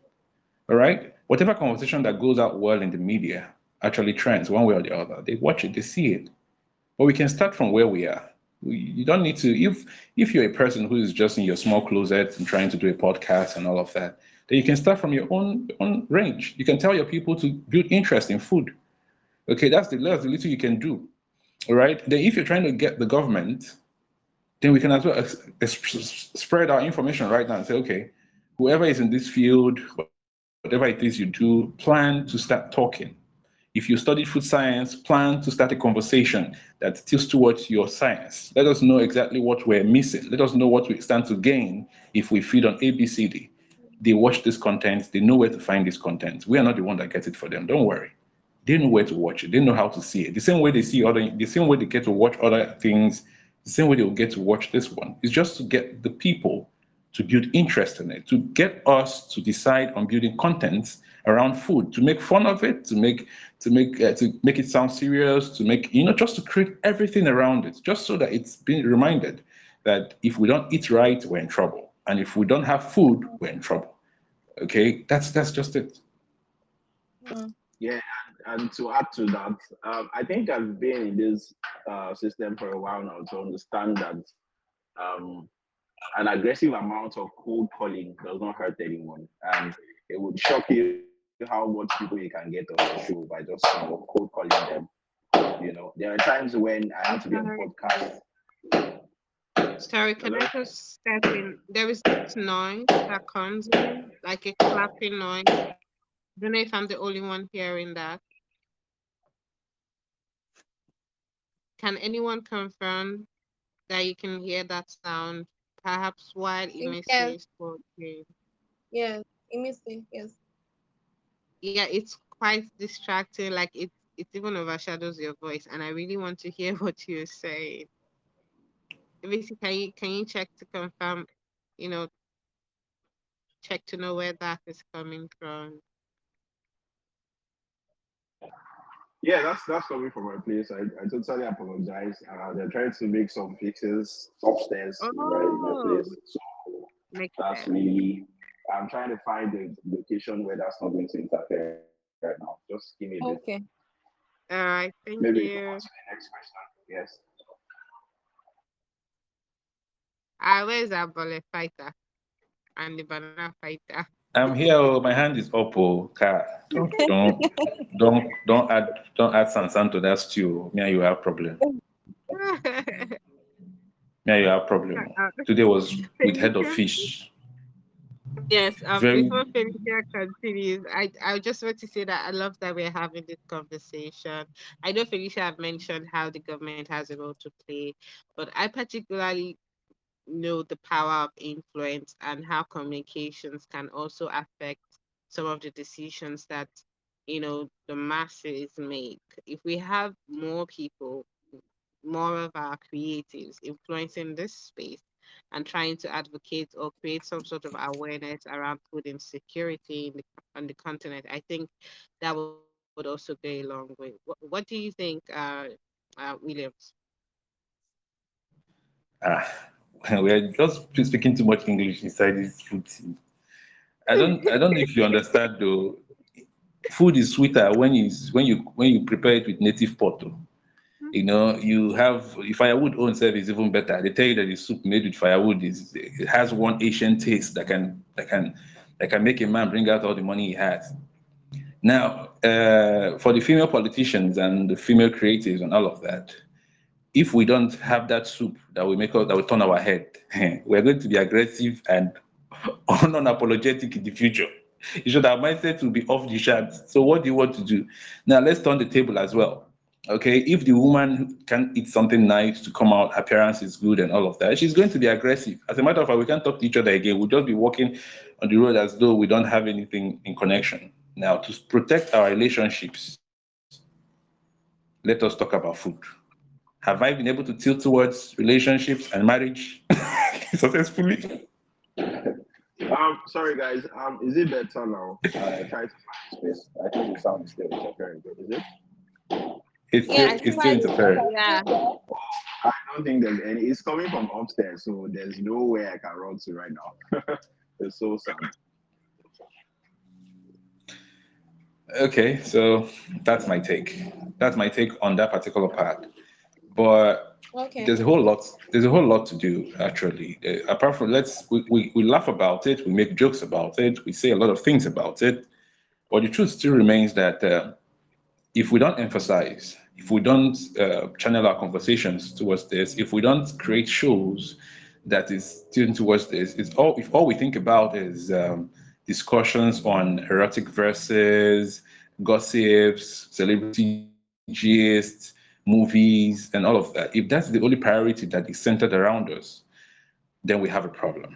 All right. Whatever conversation that goes out well in the media actually trends one way or the other. They watch it, they see it. But we can start from where we are. You don't need to, if if you're a person who is just in your small closet and trying to do a podcast and all of that, then you can start from your own own range. You can tell your people to build interest in food. Okay, that's the, that's the little you can do. All right. Then if you're trying to get the government, then we can as well spread our information right now and say, okay, whoever is in this field, whatever it is you do, plan to start talking if you study food science, plan to start a conversation that tilts towards your science. Let us know exactly what we're missing. Let us know what we stand to gain if we feed on ABCD. They watch this content, they know where to find this content. We are not the one that gets it for them. Don't worry. They know where to watch it. They know how to see it. The same way they see other, the same way they get to watch other things, the same way they will get to watch this one. It's just to get the people to build interest in it, to get us to decide on building contents around food, to make fun of it, to make to make uh, to make it sound serious, to make you know just to create everything around it, just so that it's been reminded that if we don't eat right, we're in trouble, and if we don't have food, we're in trouble. Okay, that's that's just it. Yeah, and to add to that, um, I think I've been in this uh, system for a while now to understand that um, an aggressive amount of cold calling does not hurt anyone, and it would shock you how much people you can get on the show by just you know, cold calling them. You know, there are times when I have to be on podcast. Sorry, can Hello? I just step in? There is this noise that comes in, like a clapping noise. I don't know if I'm the only one hearing that. Can anyone confirm that you can hear that sound? Perhaps while Imisi yes. is talking. Yeah, Imisi, yes. Yeah, it's quite distracting. Like it, it even overshadows your voice, and I really want to hear what you're saying. Imisi, can you can you check to confirm? You know, check to know where that is coming from. Yeah, that's that's coming from my place. I, I totally apologize. Uh, they're trying to make some fixes upstairs oh, right in my oh. place. So Make that's sense. really I'm trying to find the location where that's not going to interfere right now. Just give me a bit. Okay. All right. Thank Maybe you. Maybe to the next question. Yes. Ah, where's that bullet fighter and the banana fighter? I'm here. Oh, my hand is up. Oh, car. Don't, don't, don't, don't add, don't add sansan to that stew. Me and you have problem. Me and you have problem. Today was with head of fish. Yes, um, Very... before Felicia continues, I, I just want to say that I love that we're having this conversation. I know Felicia have mentioned how the government has a role to play, but I particularly know the power of influence and how communications can also affect some of the decisions that you know the masses make if we have more people more of our creatives influencing this space and trying to advocate or create some sort of awareness around food insecurity the, on the continent i think that would, would also go a long way what, what do you think uh, uh, williams uh, we are just speaking too much English inside this food thing. I don't I don't know if you understand though. Food is sweeter when you when you when you prepare it with native pot. You know, you have firewood own is even better. They tell you that the soup made with firewood is it has one Asian taste that can that can that can make a man bring out all the money he has. Now, uh, for the female politicians and the female creatives and all of that, if we don't have that soup that we make us, that will turn our head, we're going to be aggressive and unapologetic in the future. You should have mindset to be off the charts. So what do you want to do? Now let's turn the table as well. Okay, if the woman can eat something nice to come out, appearance is good and all of that, she's going to be aggressive. As a matter of fact, we can't talk to each other again. We'll just be walking on the road as though we don't have anything in connection. Now, to protect our relationships, let us talk about food have I been able to tilt towards relationships and marriage successfully? Um, sorry guys. Um, is it better now? I try to find space. I think the sound is still interfering. Is it? It's yeah, still, it's still interfering. Yeah. I don't think there's any. It's coming from upstairs, so there's no way I can run to right now. it's so sad. Okay, so that's my take. That's my take on that particular part but okay. there's a whole lot there's a whole lot to do actually uh, apart from let's we, we, we laugh about it we make jokes about it we say a lot of things about it but the truth still remains that uh, if we don't emphasize if we don't uh, channel our conversations towards this if we don't create shows that is tuned towards this is all if all we think about is um, discussions on erotic verses gossips celebrity gists movies, and all of that, if that's the only priority that is centered around us, then we have a problem.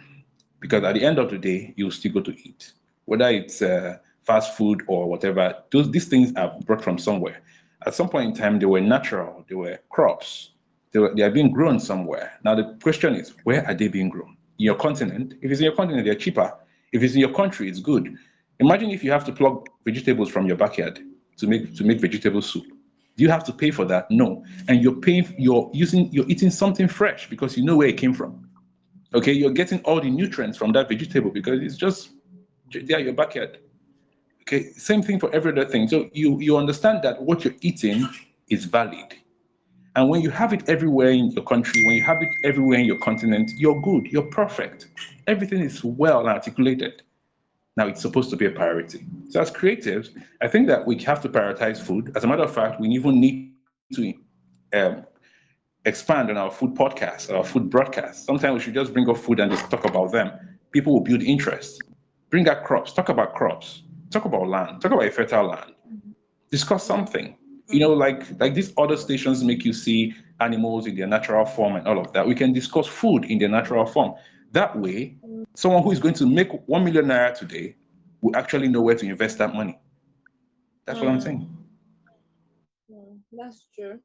Because at the end of the day, you still go to eat, whether it's uh, fast food or whatever. Those these things are brought from somewhere. At some point in time, they were natural, they were crops. They were they are being grown somewhere. Now the question is, where are they being grown? In your continent. If it's in your continent, they're cheaper. If it's in your country, it's good. Imagine if you have to pluck vegetables from your backyard to make to make vegetable soup. Do you have to pay for that? No. And you're paying, you're using, you're eating something fresh because you know where it came from. Okay, you're getting all the nutrients from that vegetable because it's just there your backyard. Okay, same thing for every other thing. So you you understand that what you're eating is valid. And when you have it everywhere in your country, when you have it everywhere in your continent, you're good, you're perfect. Everything is well articulated. Now it's supposed to be a priority. So as creatives, I think that we have to prioritize food. As a matter of fact, we even need to um, expand on our food podcast, our food broadcast. Sometimes we should just bring up food and just talk about them. People will build interest. Bring up crops, talk about crops, talk about land, talk about a fertile land. Discuss something. You know, like like these other stations make you see animals in their natural form and all of that. We can discuss food in their natural form. That way, someone who is going to make one million naira today will actually know where to invest that money. That's mm. what I'm mm. saying. Mm, that's true.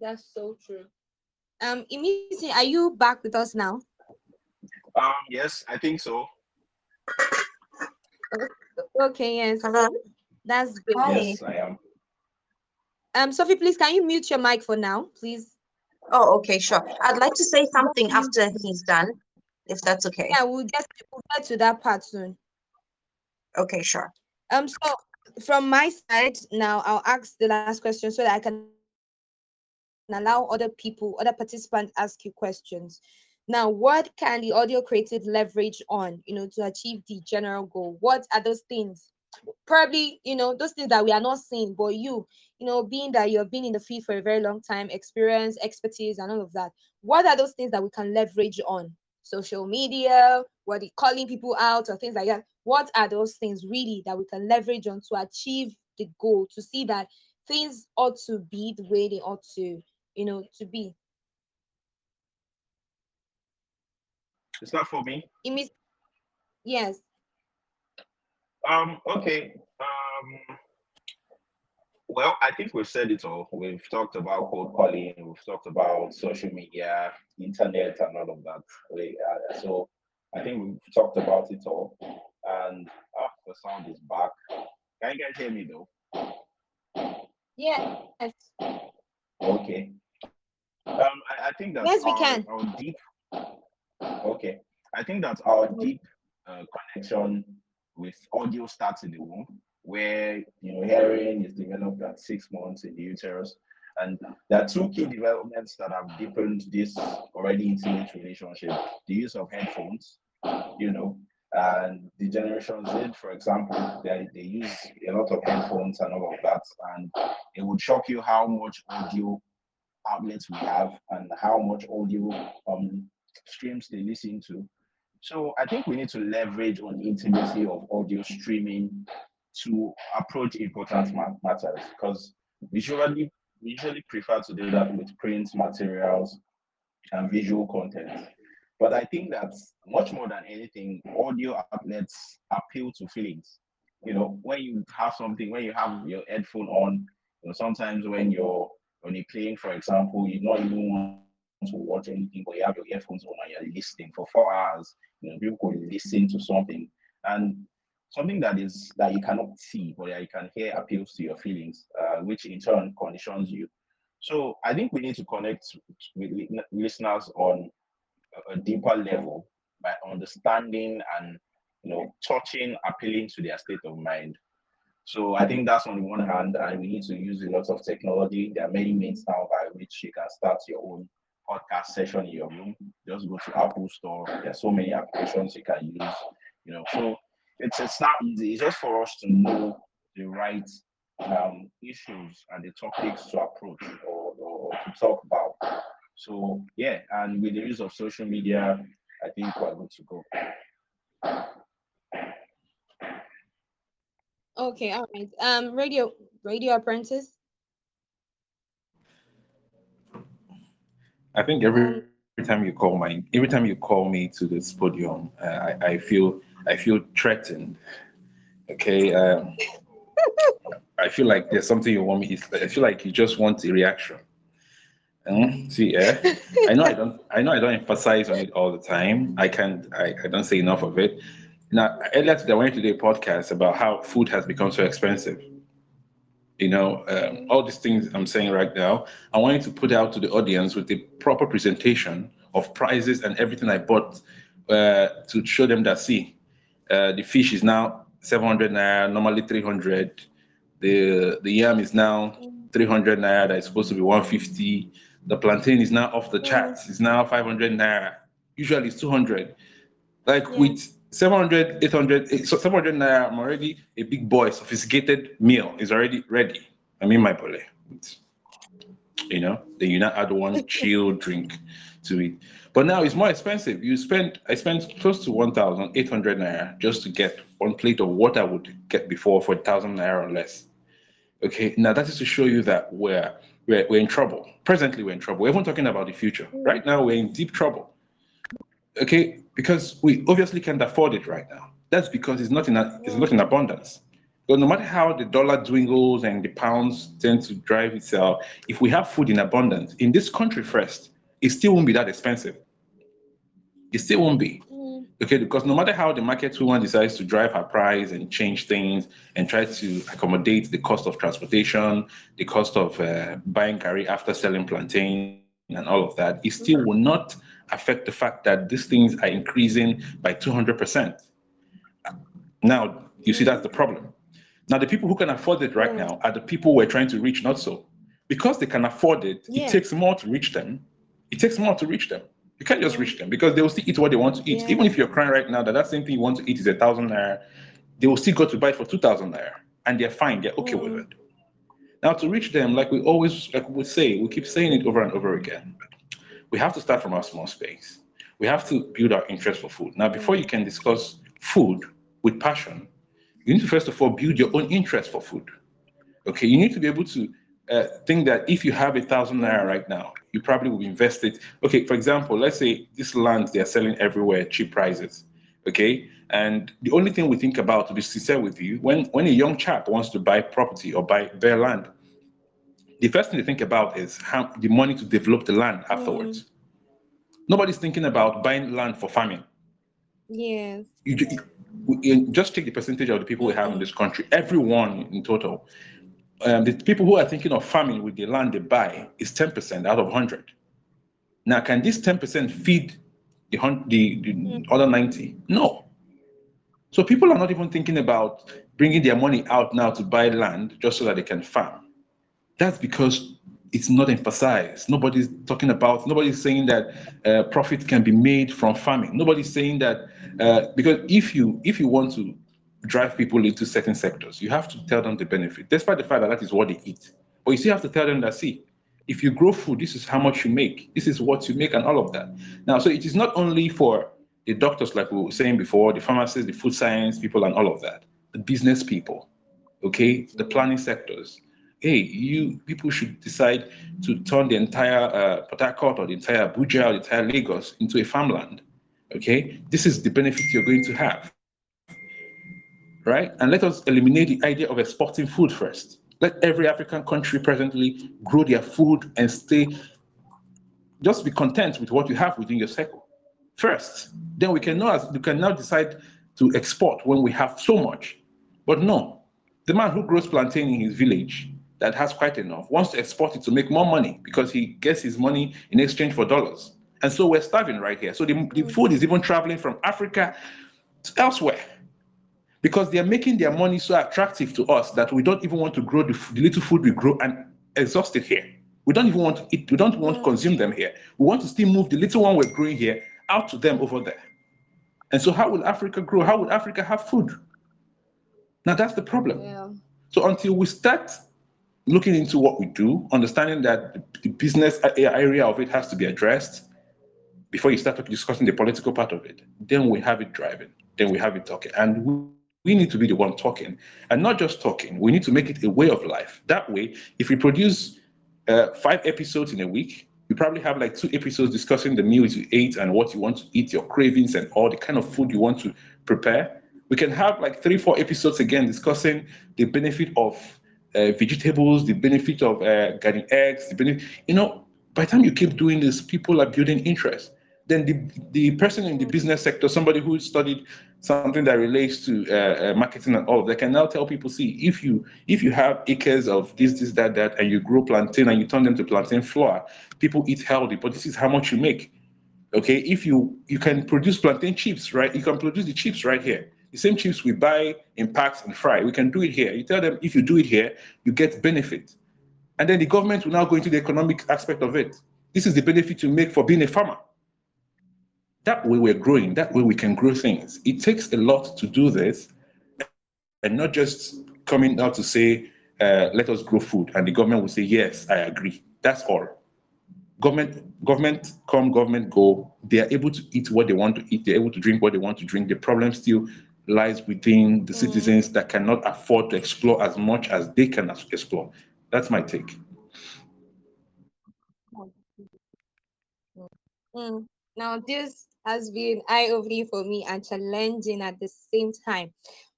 That's so true. Um, Imisi, are you back with us now? Um, yes, I think so. Okay, yes. Hello. That's good. Yes, I am. Um, Sophie, please, can you mute your mic for now, please? Oh, okay, sure. I'd like to say something after he's done if that's okay. Yeah, we'll get to, we'll get to that part soon. Okay, sure. Um, so from my side now, I'll ask the last question so that I can allow other people, other participants ask you questions. Now, what can the audio creative leverage on, you know, to achieve the general goal? What are those things? Probably, you know, those things that we are not seeing, but you, you know, being that you have been in the field for a very long time, experience, expertise, and all of that. What are those things that we can leverage on social media, what calling people out or things like that. What are those things really that we can leverage on to achieve the goal, to see that things ought to be the way they ought to, you know, to be? It's not for me. It means yes. Um, okay. Um well, I think we've said it all. We've talked about cold calling, we've talked about social media, internet, and all of that. Uh, so I think we've talked about it all. And oh, the sound is back. Can you guys hear me though? Yes. Okay. Um, I, I think that yes, we can. Our deep. Okay, I think that our deep uh, connection with audio starts in the womb where you know hearing is developed at six months in the uterus. And there are two key developments that have deepened this already intimate relationship: the use of headphones, you know, and the Generation Z, for example, they, they use a lot of headphones and all of that, and it would shock you how much audio outlets we have and how much audio um, streams they listen to. So I think we need to leverage on intimacy of audio streaming to approach important matters because usually we usually prefer to do that with print materials and visual content. But I think that much more than anything, audio outlets appeal to feelings. You know, when you have something, when you have your headphone on, you know, sometimes when you're when you're playing, for example, you don't even to watch anything, but you have your earphones on and you're listening for four hours. You know, people could listen to something. And something that is that you cannot see but you can hear appeals to your feelings, uh, which in turn conditions you. So I think we need to connect with listeners on a deeper level by understanding and you know touching, appealing to their state of mind. So I think that's on the one hand, and we need to use a lot of technology. There are many means now by which you can start your own podcast session in your room. Just go to Apple Store. There are so many applications you can use. You know, so it's it's not easy. It's just for us to know the right um, issues and the topics to approach or, or, to talk about. So yeah, and with the use of social media, I think we're good to go. Okay, all right. Um, radio, radio apprentice. I think every, every time you call my every time you call me to this podium, uh, I, I feel I feel threatened. Okay. Um, I feel like there's something you want me. I feel like you just want a reaction. Mm, see, yeah, I know I don't. I know I don't emphasize on it all the time. I can't. I, I don't say enough of it. Now, earlier today, I went to do a podcast about how food has become so expensive. You know, um, all these things I'm saying right now, I wanted to put out to the audience with a proper presentation of prices and everything I bought uh, to show them that see, uh, the fish is now 700 naira, normally 300. The the yam is now 300 naira. That is supposed to be 150 the plantain is now off the charts. It's now 500 naira. Usually it's 200. Like yeah. with 700, 800, eh, so 700 naira, I'm already a big boy. Sophisticated meal is already ready. I mean, my boy. You know, then you now add one chill drink to it. But now it's more expensive. You spend, I spent close to 1,800 naira just to get one plate of what I would get before for 1,000 naira or less. Okay, now that is to show you that we're we're, we're in trouble. Presently, we're in trouble. We're even talking about the future. Right now, we're in deep trouble. Okay, because we obviously can't afford it right now. That's because it's not in a, it's not in abundance. But no matter how the dollar dwindles and the pounds tend to drive itself, if we have food in abundance in this country first, it still won't be that expensive. It still won't be. Okay, because no matter how the market woman decides to drive her price and change things and try to accommodate the cost of transportation, the cost of uh, buying curry after selling plantain and all of that, it still will not affect the fact that these things are increasing by 200%. Now, you see, that's the problem. Now, the people who can afford it right now are the people we're trying to reach, not so. Because they can afford it, yeah. it takes more to reach them. It takes more to reach them. You can't just reach them because they will still eat what they want to eat. Yeah. Even if you're crying right now that that same thing you want to eat is a thousand naira, they will still go to buy it for two thousand naira, and they're fine. They're okay mm. with it. Now to reach them, like we always like we say, we keep saying it over and over again. We have to start from our small space. We have to build our interest for food. Now, before you can discuss food with passion, you need to first of all build your own interest for food. Okay, you need to be able to uh, think that if you have a thousand naira right now, you probably will invest it. Okay, for example, let's say this land they are selling everywhere, cheap prices. Okay, and the only thing we think about, to be sincere with you, when when a young chap wants to buy property or buy their land, the first thing they think about is how the money to develop the land afterwards. Mm. Nobody's thinking about buying land for farming. Yes. You, you, you, just take the percentage of the people we have in this country. Everyone in total um, the people who are thinking of farming with the land they buy is 10% out of 100. Now, can this 10% feed the, the, the mm. other 90? No. So people are not even thinking about bringing their money out now to buy land just so that they can farm. That's because it's not emphasized. Nobody's talking about, nobody's saying that uh, profit can be made from farming. Nobody's saying that uh, because if you if you want to drive people into certain sectors. You have to tell them the benefit, despite the fact that that is what they eat. But you still have to tell them that, see, if you grow food, this is how much you make, this is what you make, and all of that. Now, so it is not only for the doctors, like we were saying before, the pharmacists, the food science people, and all of that, the business people, okay, the planning sectors. Hey, you people should decide to turn the entire uh, Port Harcourt or the entire Abuja or the entire Lagos into a farmland. Okay, this is the benefit you're going to have right? And let us eliminate the idea of exporting food first. Let every African country presently grow their food and stay, just be content with what you have within your circle first. Then we can now, we can now decide to export when we have so much. But no, the man who grows plantain in his village that has quite enough wants to export it to make more money because he gets his money in exchange for dollars. And so we're starving right here. So the, the mm. food is even traveling from Africa to elsewhere because they are making their money so attractive to us that we don't even want to grow the, the little food we grow and exhaust it here. We don't even want to eat, we don't want to mm. consume them here. We want to still move the little one we're growing here out to them over there. And so how will Africa grow? How would Africa have food? Now that's the problem. Yeah. So until we start looking into what we do, understanding that the business area of it has to be addressed before you start discussing the political part of it, then we have it driving, then we have it talking. And we we need to be the one talking and not just talking. We need to make it a way of life. That way, if we produce uh, five episodes in a week, we probably have like two episodes discussing the meals you ate and what you want to eat, your cravings, and all the kind of food you want to prepare. We can have like three, four episodes again discussing the benefit of uh, vegetables, the benefit of uh, getting eggs, the benefit, you know, By the time you keep doing this, people are building interest. Then the, the person in the business sector, somebody who studied something that relates to uh, uh, marketing and all, they can now tell people, see, if you if you have acres of this, this, that, that, and you grow plantain and you turn them to plantain flour, people eat healthy, but this is how much you make. Okay, if you you can produce plantain chips, right? You can produce the chips right here. The same chips we buy in packs and fry. We can do it here. You tell them if you do it here, you get benefit. And then the government will now go into the economic aspect of it. This is the benefit you make for being a farmer. That way we're growing, that way we can grow things. It takes a lot to do this and not just coming out to say, uh, let us grow food. And the government will say, yes, I agree. That's all. Government, government come, government go. They are able to eat what they want to eat. They're able to drink what they want to drink. The problem still lies within the mm. citizens that cannot afford to explore as much as they can explore. That's my take. Mm. Now, this has been eye-opening for me and challenging at the same time.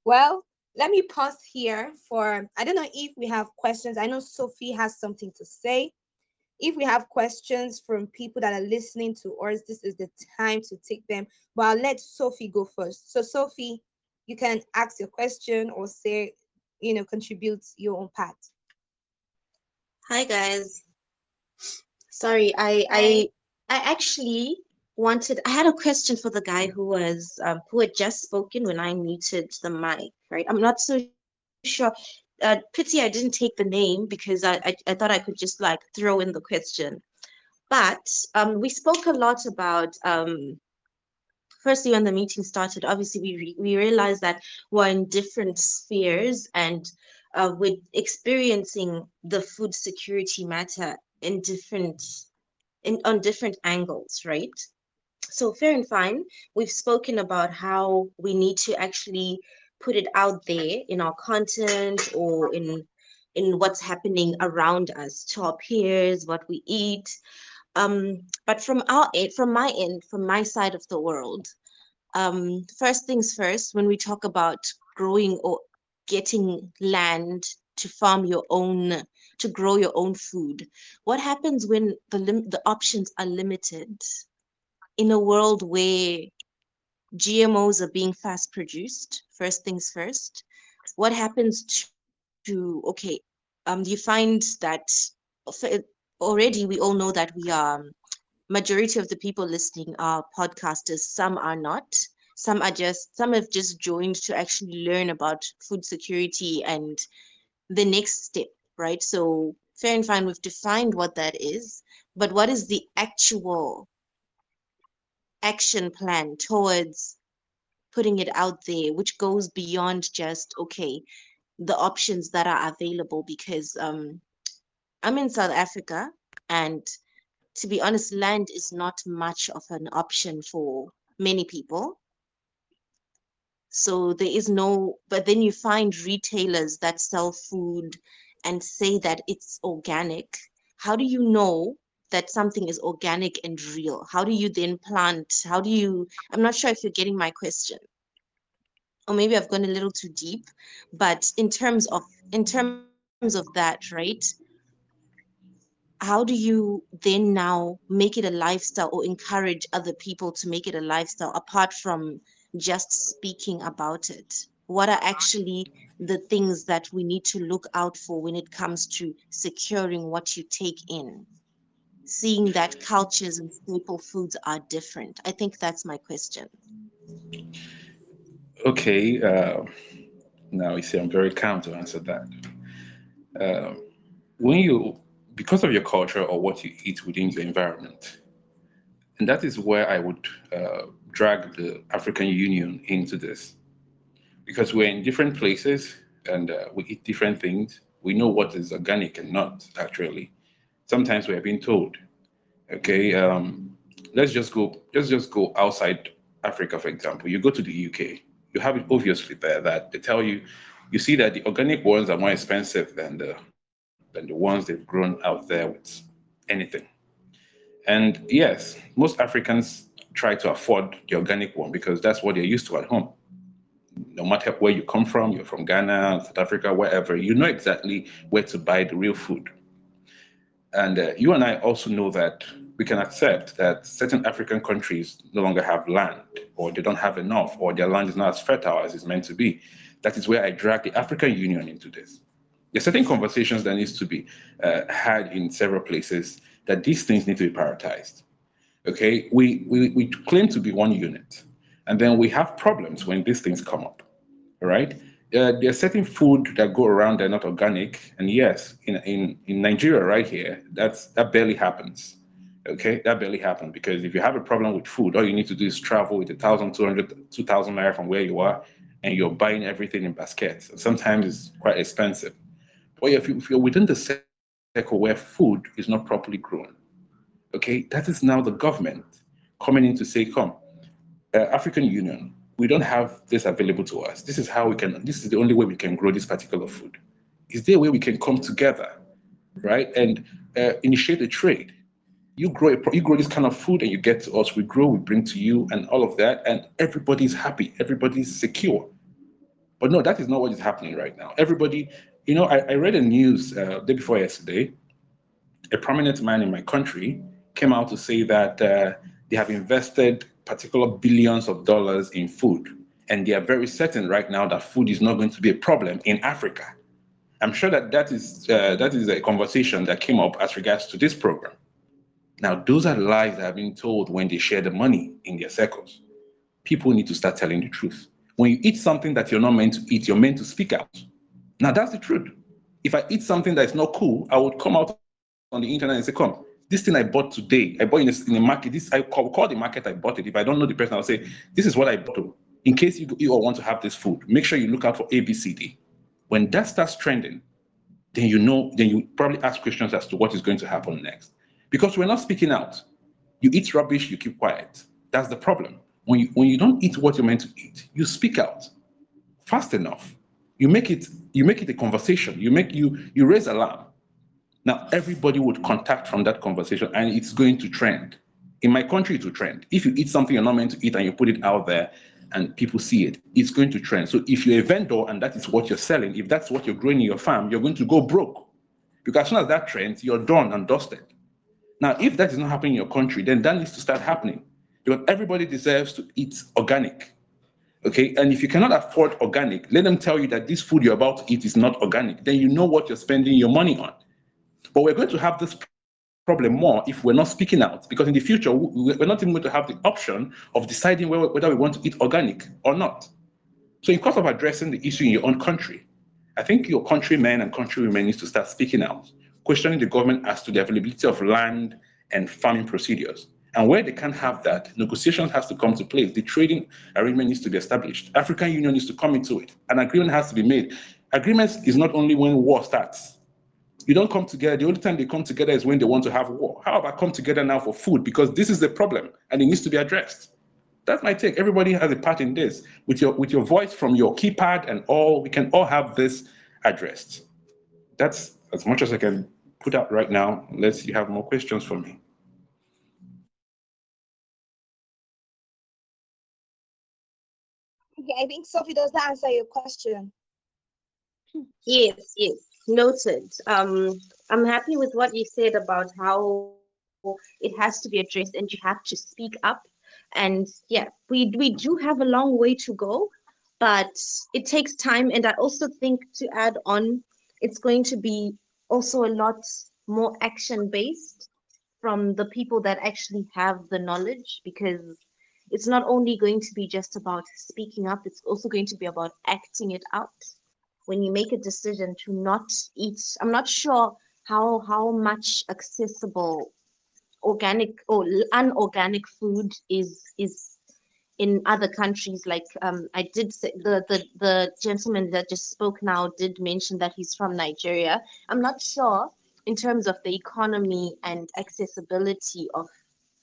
Well, let me pause here for, I don't know if we have questions. I know Sophie has something to say. If we have questions from people that are listening to us, this is the time to take them. But I'll let Sophie go first. So Sophie, you can ask your question or say, you know, contribute your own part. Hi guys. Sorry, I I I actually wanted I had a question for the guy who was um, who had just spoken when I muted the mic, right? I'm not so sure. Uh, pity I didn't take the name because I, I, I thought I could just like throw in the question. But um, we spoke a lot about um, firstly when the meeting started. Obviously, we re- we realized that we're in different spheres and uh, with experiencing the food security matter in different in on different angles, right? So fair and fine. We've spoken about how we need to actually put it out there in our content or in in what's happening around us to our peers, what we eat. Um, but from our end, from my end, from my side of the world, um, first things first, when we talk about growing or getting land to farm your own, to grow your own food, what happens when the the options are limited? in a world where GMOs are being fast produced, first things first, what happens to, to okay, um, you find that already we all know that we are, majority of the people listening are podcasters, some are not. Some are just, some have just joined to actually learn about food security and the next step, right? So fair and fine, we've defined what that is, but what is the actual action plan towards putting it out there, which goes beyond just, okay, the options that are available because um, I'm in South Africa and to be honest, land is not much of an option for many people. So there is no, but then you find retailers that sell food and say that it's organic. How do you know that something is organic and real? How do you then plant? How do you, I'm not sure if you're getting my question. Or maybe I've gone a little too deep, but in terms of in terms of that, right? How do you then now make it a lifestyle or encourage other people to make it a lifestyle apart from just speaking about it? What are actually the things that we need to look out for when it comes to securing what you take in? seeing that cultures and staple foods are different? I think that's my question. Okay. Uh, now you see, I'm very calm to answer that. Uh, when you, because of your culture or what you eat within your environment, and that is where I would uh, drag the African Union into this, because we're in different places and uh, we eat different things. We know what is organic and not actually sometimes we have been told, okay, um, let's just go, let's just go outside Africa, for example. You go to the UK, you have it obviously there that they tell you, you see that the organic ones are more expensive than the than the ones they've grown out there with anything. And yes, most Africans try to afford the organic one because that's what they're used to at home. No matter where you come from, you're from Ghana, South Africa, wherever, you know exactly where to buy the real food. And uh, you and I also know that we can accept that certain African countries no longer have land, or they don't have enough, or their land is not as fertile as it's meant to be. That is where I drag the African Union into this. There are certain conversations that needs to be uh, had in several places that these things need to be prioritized. Okay, we, we, we claim to be one unit, and then we have problems when these things come up, all right? Uh, there are certain food that go around that are not organic, and yes, in, in, in Nigeria right here, that's that barely happens. Okay, that barely happens because if you have a problem with food, all you need to do is travel with a thousand, two hundred, two thousand naira from where you are, and you're buying everything in baskets. Sometimes it's quite expensive. But if, you, if you're within the circle where food is not properly grown, okay, that is now the government coming in to say, come, uh, African Union, we don't have this available to us. This is how we can, this is the only way we can grow this particular food. Is there a way we can come together, right, and uh, initiate a trade? You grow, a, you grow this kind of food and you get to us, we grow, we bring to you and all of that, and everybody's happy, everybody's secure. But no, that is not what is happening right now. Everybody, you know, I, I read a news uh, day before yesterday. A prominent man in my country came out to say that uh, they have invested particular billions of dollars in food. And they are very certain right now that food is not going to be a problem in Africa. I'm sure that that is, uh, that is a conversation that came up as regards to this program. Now, those are lies that have been told when they share the money in their circles. People need to start telling the truth. When you eat something that you're not meant to eat, you're meant to speak out. Now, that's the truth. If I eat something that's not cool, I would come out on the internet and say, Come, this thing I bought today, I bought in a, in a market. This I call, call, the market I bought it. If I don't know the person, I'll say, This is what I bought. Oh. In case you, you all want to have this food, make sure you look out for ABCD. When that starts trending, then you know, then you probably ask questions as to what is going to happen next. Because we're not speaking out. You eat rubbish, you keep quiet. That's the problem. When you when you don't eat what you're meant to eat, you speak out fast enough. You make it you make it a conversation. You make you you raise alarm. Now everybody would contact from that conversation and it's going to trend. In my country, it will trend. If you eat something you're not meant to eat and you put it out there and people see it, it's going to trend. So if you're a vendor and that is what you're selling, if that's what you're growing in your farm, you're going to go broke. Because as soon as that trends, you're done and dusted. Now, if that is not happening in your country, then that needs to start happening because everybody deserves to eat organic. Okay, and if you cannot afford organic, let them tell you that this food you're about to eat is not organic. Then you know what you're spending your money on. But we're going to have this problem more if we're not speaking out, because in the future we're not even going to have the option of deciding whether we want to eat organic or not. So, in course of addressing the issue in your own country, I think your countrymen and countrywomen need to start speaking out, questioning the government as to the availability of land and farming procedures. And where they can't have that, negotiations has to come to place. The trading arrangement needs to be established. African Union needs to come into it. An agreement has to be made. Agreements is not only when war starts. You don't come together. The only time they come together is when they want to have war. How about come together now for food? Because this is the problem and it needs to be addressed. That's my take. Everybody has a part in this. With your with your voice from your keypad and all, we can all have this addressed. That's as much as I can put out right now, unless you have more questions for me. Okay, I think Sophie, does that answer your question? Yes, yes, noted. Um, I'm happy with what you said about how it has to be addressed and you have to speak up. And yeah, we we do have a long way to go, but it takes time. And I also think to add on, it's going to be also a lot more action based from the people that actually have the knowledge because it's not only going to be just about speaking up, it's also going to be about acting it out. When you make a decision to not eat, I'm not sure how how much accessible organic or unorganic food is is in other countries like um, i did say the, the the gentleman that just spoke now did mention that he's from nigeria i'm not sure in terms of the economy and accessibility of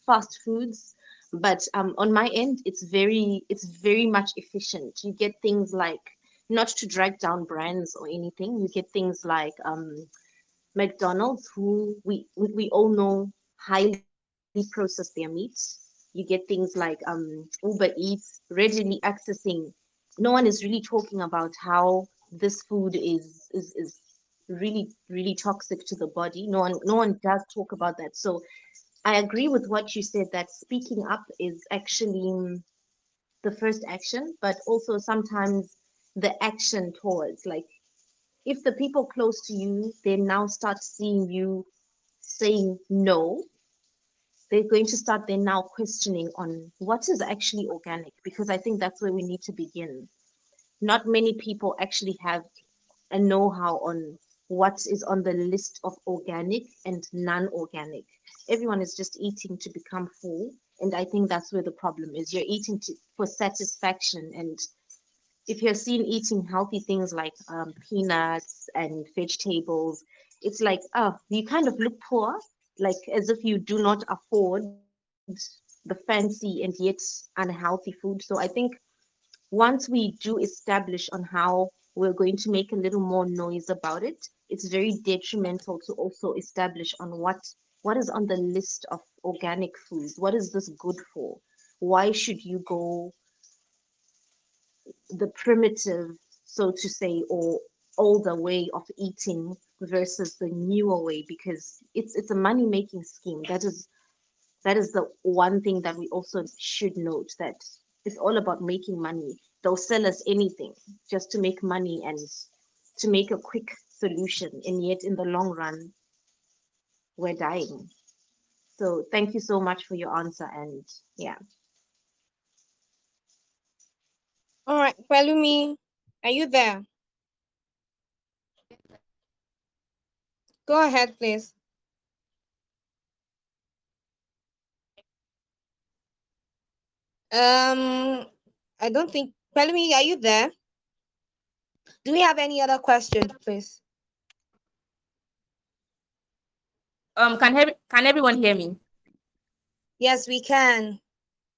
fast foods but um, on my end it's very it's very much efficient. You get things like not to drag down brands or anything. You get things like um, mcdonald's who we we all know highly process their meat you get things like um, uber eats readily accessing. No one is really talking about how this food is is, is really really toxic to the body. No one no one does talk about that. So i agree with what you said that speaking up is actually mm, the first action but also sometimes the action towards like if the people close to you they now start seeing you saying no they're going to start then now questioning on what is actually organic because i think that's where we need to begin. Not many people actually have a know-how on what is on the list of organic and non-organic everyone is just eating to become full. And i think that's where the problem is. You're eating to, for satisfaction. And if you're seen eating healthy things like um, peanuts and vegetables it's like oh you kind of look poor like as if you do not afford the fancy and yet unhealthy food. So I think once we do establish on how we're going to make a little more noise about it, it's very detrimental to also establish on what what is on the list of organic foods. What is this good for? Why should you go the primitive, so to say, or older way of eating versus the newer way because it's it's a money making scheme that is that is the one thing that we also should note that it's all about making money they'll sell us anything just to make money and to make a quick solution and yet in the long run we're dying so thank you so much for your answer and yeah all right Pelumi, are you there Go ahead, please. Um, I don't think, Pelumi, are you there? Do we have any other questions, please? Um, can he- can everyone hear me? Yes, we can.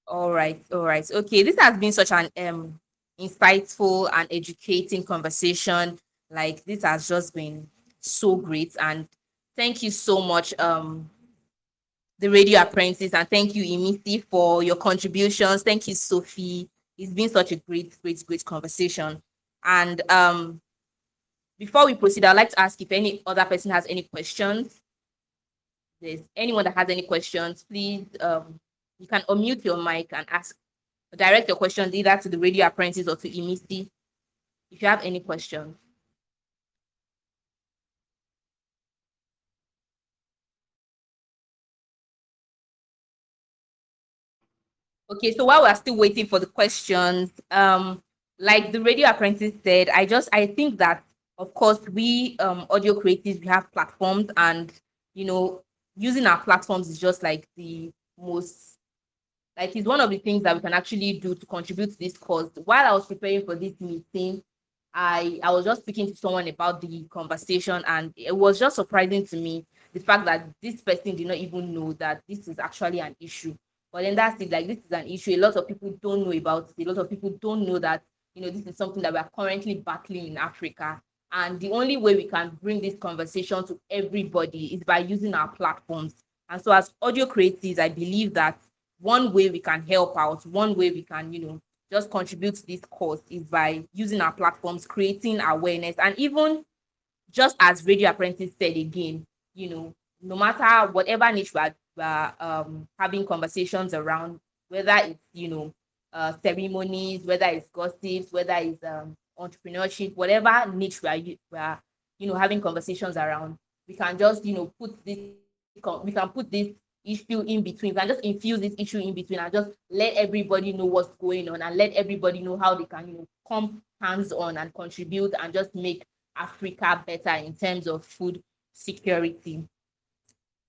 All right, all right. Okay, this has been such an um insightful and educating conversation. Like this has just been so great. And thank you so much, um, the Radio Apprentice, and thank you, Imisi, for your contributions. Thank you, Sophie. It's been such a great, great, great conversation. And um, before we proceed, I'd like to ask if any other person has any questions. There's anyone that has any questions, please, um, you can unmute your mic and ask, direct your questions either to the Radio Apprentice or to Imisi if you have any questions. Okay, so while we're still waiting for the questions, um, like the radio apprentice said, I just I think that of course we um audio creatives we have platforms and you know using our platforms is just like the most like it's one of the things that we can actually do to contribute to this cause. While I was preparing for this meeting, I I was just speaking to someone about the conversation and it was just surprising to me the fact that this person did not even know that this is actually an issue but then that's it, like this is an issue. A lot of people don't know about it. A lot of people don't know that, you know, this is something that we are currently battling in Africa. And the only way we can bring this conversation to everybody is by using our platforms. And so as audio creators, I believe that one way we can help out, one way we can, you know, just contribute to this cause is by using our platforms, creating awareness, and even just as Radio Apprentice said again, you know, no matter whatever niche we are we're um, having conversations around whether it's you know uh, ceremonies, whether it's gossips, whether it's um, entrepreneurship, whatever niche we are, we are you know having conversations around. We can just you know put this we can put this issue in between. We can just infuse this issue in between and just let everybody know what's going on and let everybody know how they can you know come hands on and contribute and just make Africa better in terms of food security.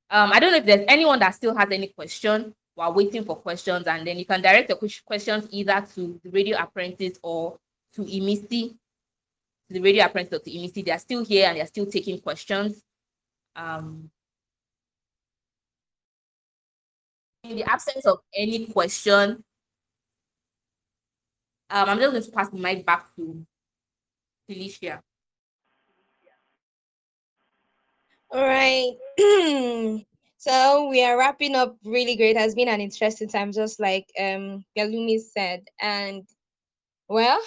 Um, I don't know if there's anyone that still has any question while waiting for questions, and then you can direct your questions either to the radio apprentice or to Imisi, to the radio apprentice to Imisi. They are still here and they're still taking questions. Um, in the absence of any question, um, I'm just going to pass the mic back to Felicia. All right. so we are wrapping up really great. It has been an interesting time, just like um Pelumi said. And well,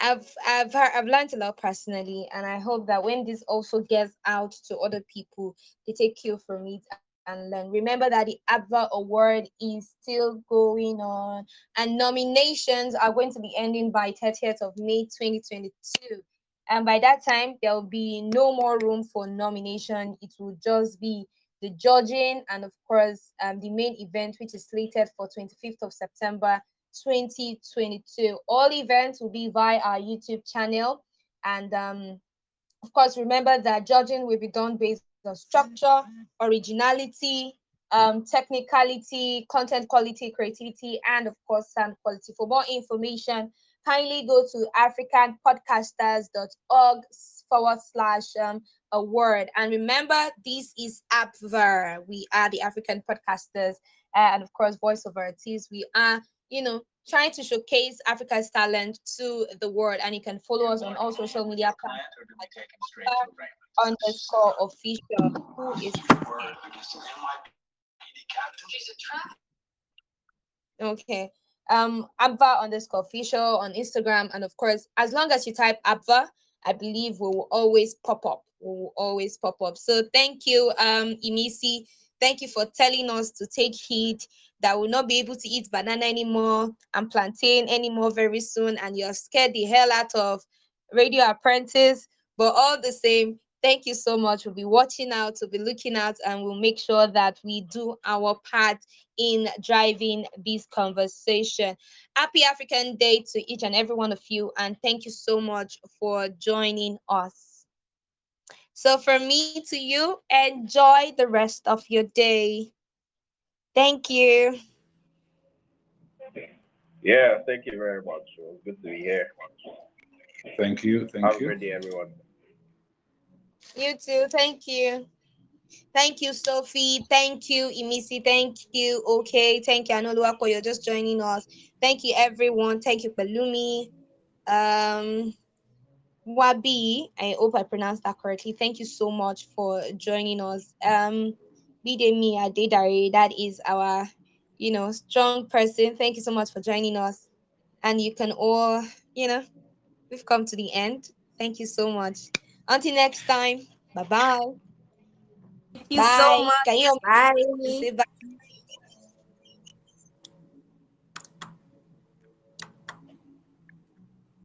I've I've I've learned a lot personally, and I hope that when this also gets out to other people, they take cue from it and learn. Remember that the APVA Award is still going on, and nominations are going to be ending by 30th of May 2022. And by that time, there will be no more room for nomination. It will just be the judging and, of course, um, the main event, which is slated for 25th of September 2022. All events will be via our YouTube channel. And um, of course, remember that judging will be done based on structure, originality, um, technicality, content quality, creativity, and of course, sound quality. For more information, kindly go to africanpodcasters.org forward slash um, award. And remember, this is APVA. We are the African Podcasters and, of course, voiceover artists. We are, you know, trying to showcase Africa's talent to the world. And you can follow us on all social media platforms. Underscore official, who is okay um apva underscore official on instagram and of course as long as you type apva i believe we will always pop up. We will always pop up. So thank you um imisi thank you for telling us to take heed that we will not be able to eat banana anymore and plantain anymore very soon and you're scared the hell out of radio apprentice but all the same Thank you so much. We'll be watching out, we'll be looking out, and we'll make sure that we do our part in driving this conversation. Happy African Day to each and every one of you, and thank you so much for joining us. So, from me to you, enjoy the rest of your day. Thank you. Yeah, thank you very much. It was good to be here. Thank you. Thank Have you. a great day, everyone. You too. Thank you. Thank you, Sophie. Thank you, Imisi. Thank you. Okay. Thank you, Anoluako. You're just joining us. Thank you, everyone. Thank you, Pelumi. Um, Wabi. I hope I pronounced that correctly. Thank you so much for joining us. Um, Bidemi Adedare. That is our, you know, strong person. Thank you so much for joining us. And you can all, you know, we've come to the end. Thank you so much. Until next time. Bye-bye. Thank you so much. Can you Bye. say bye?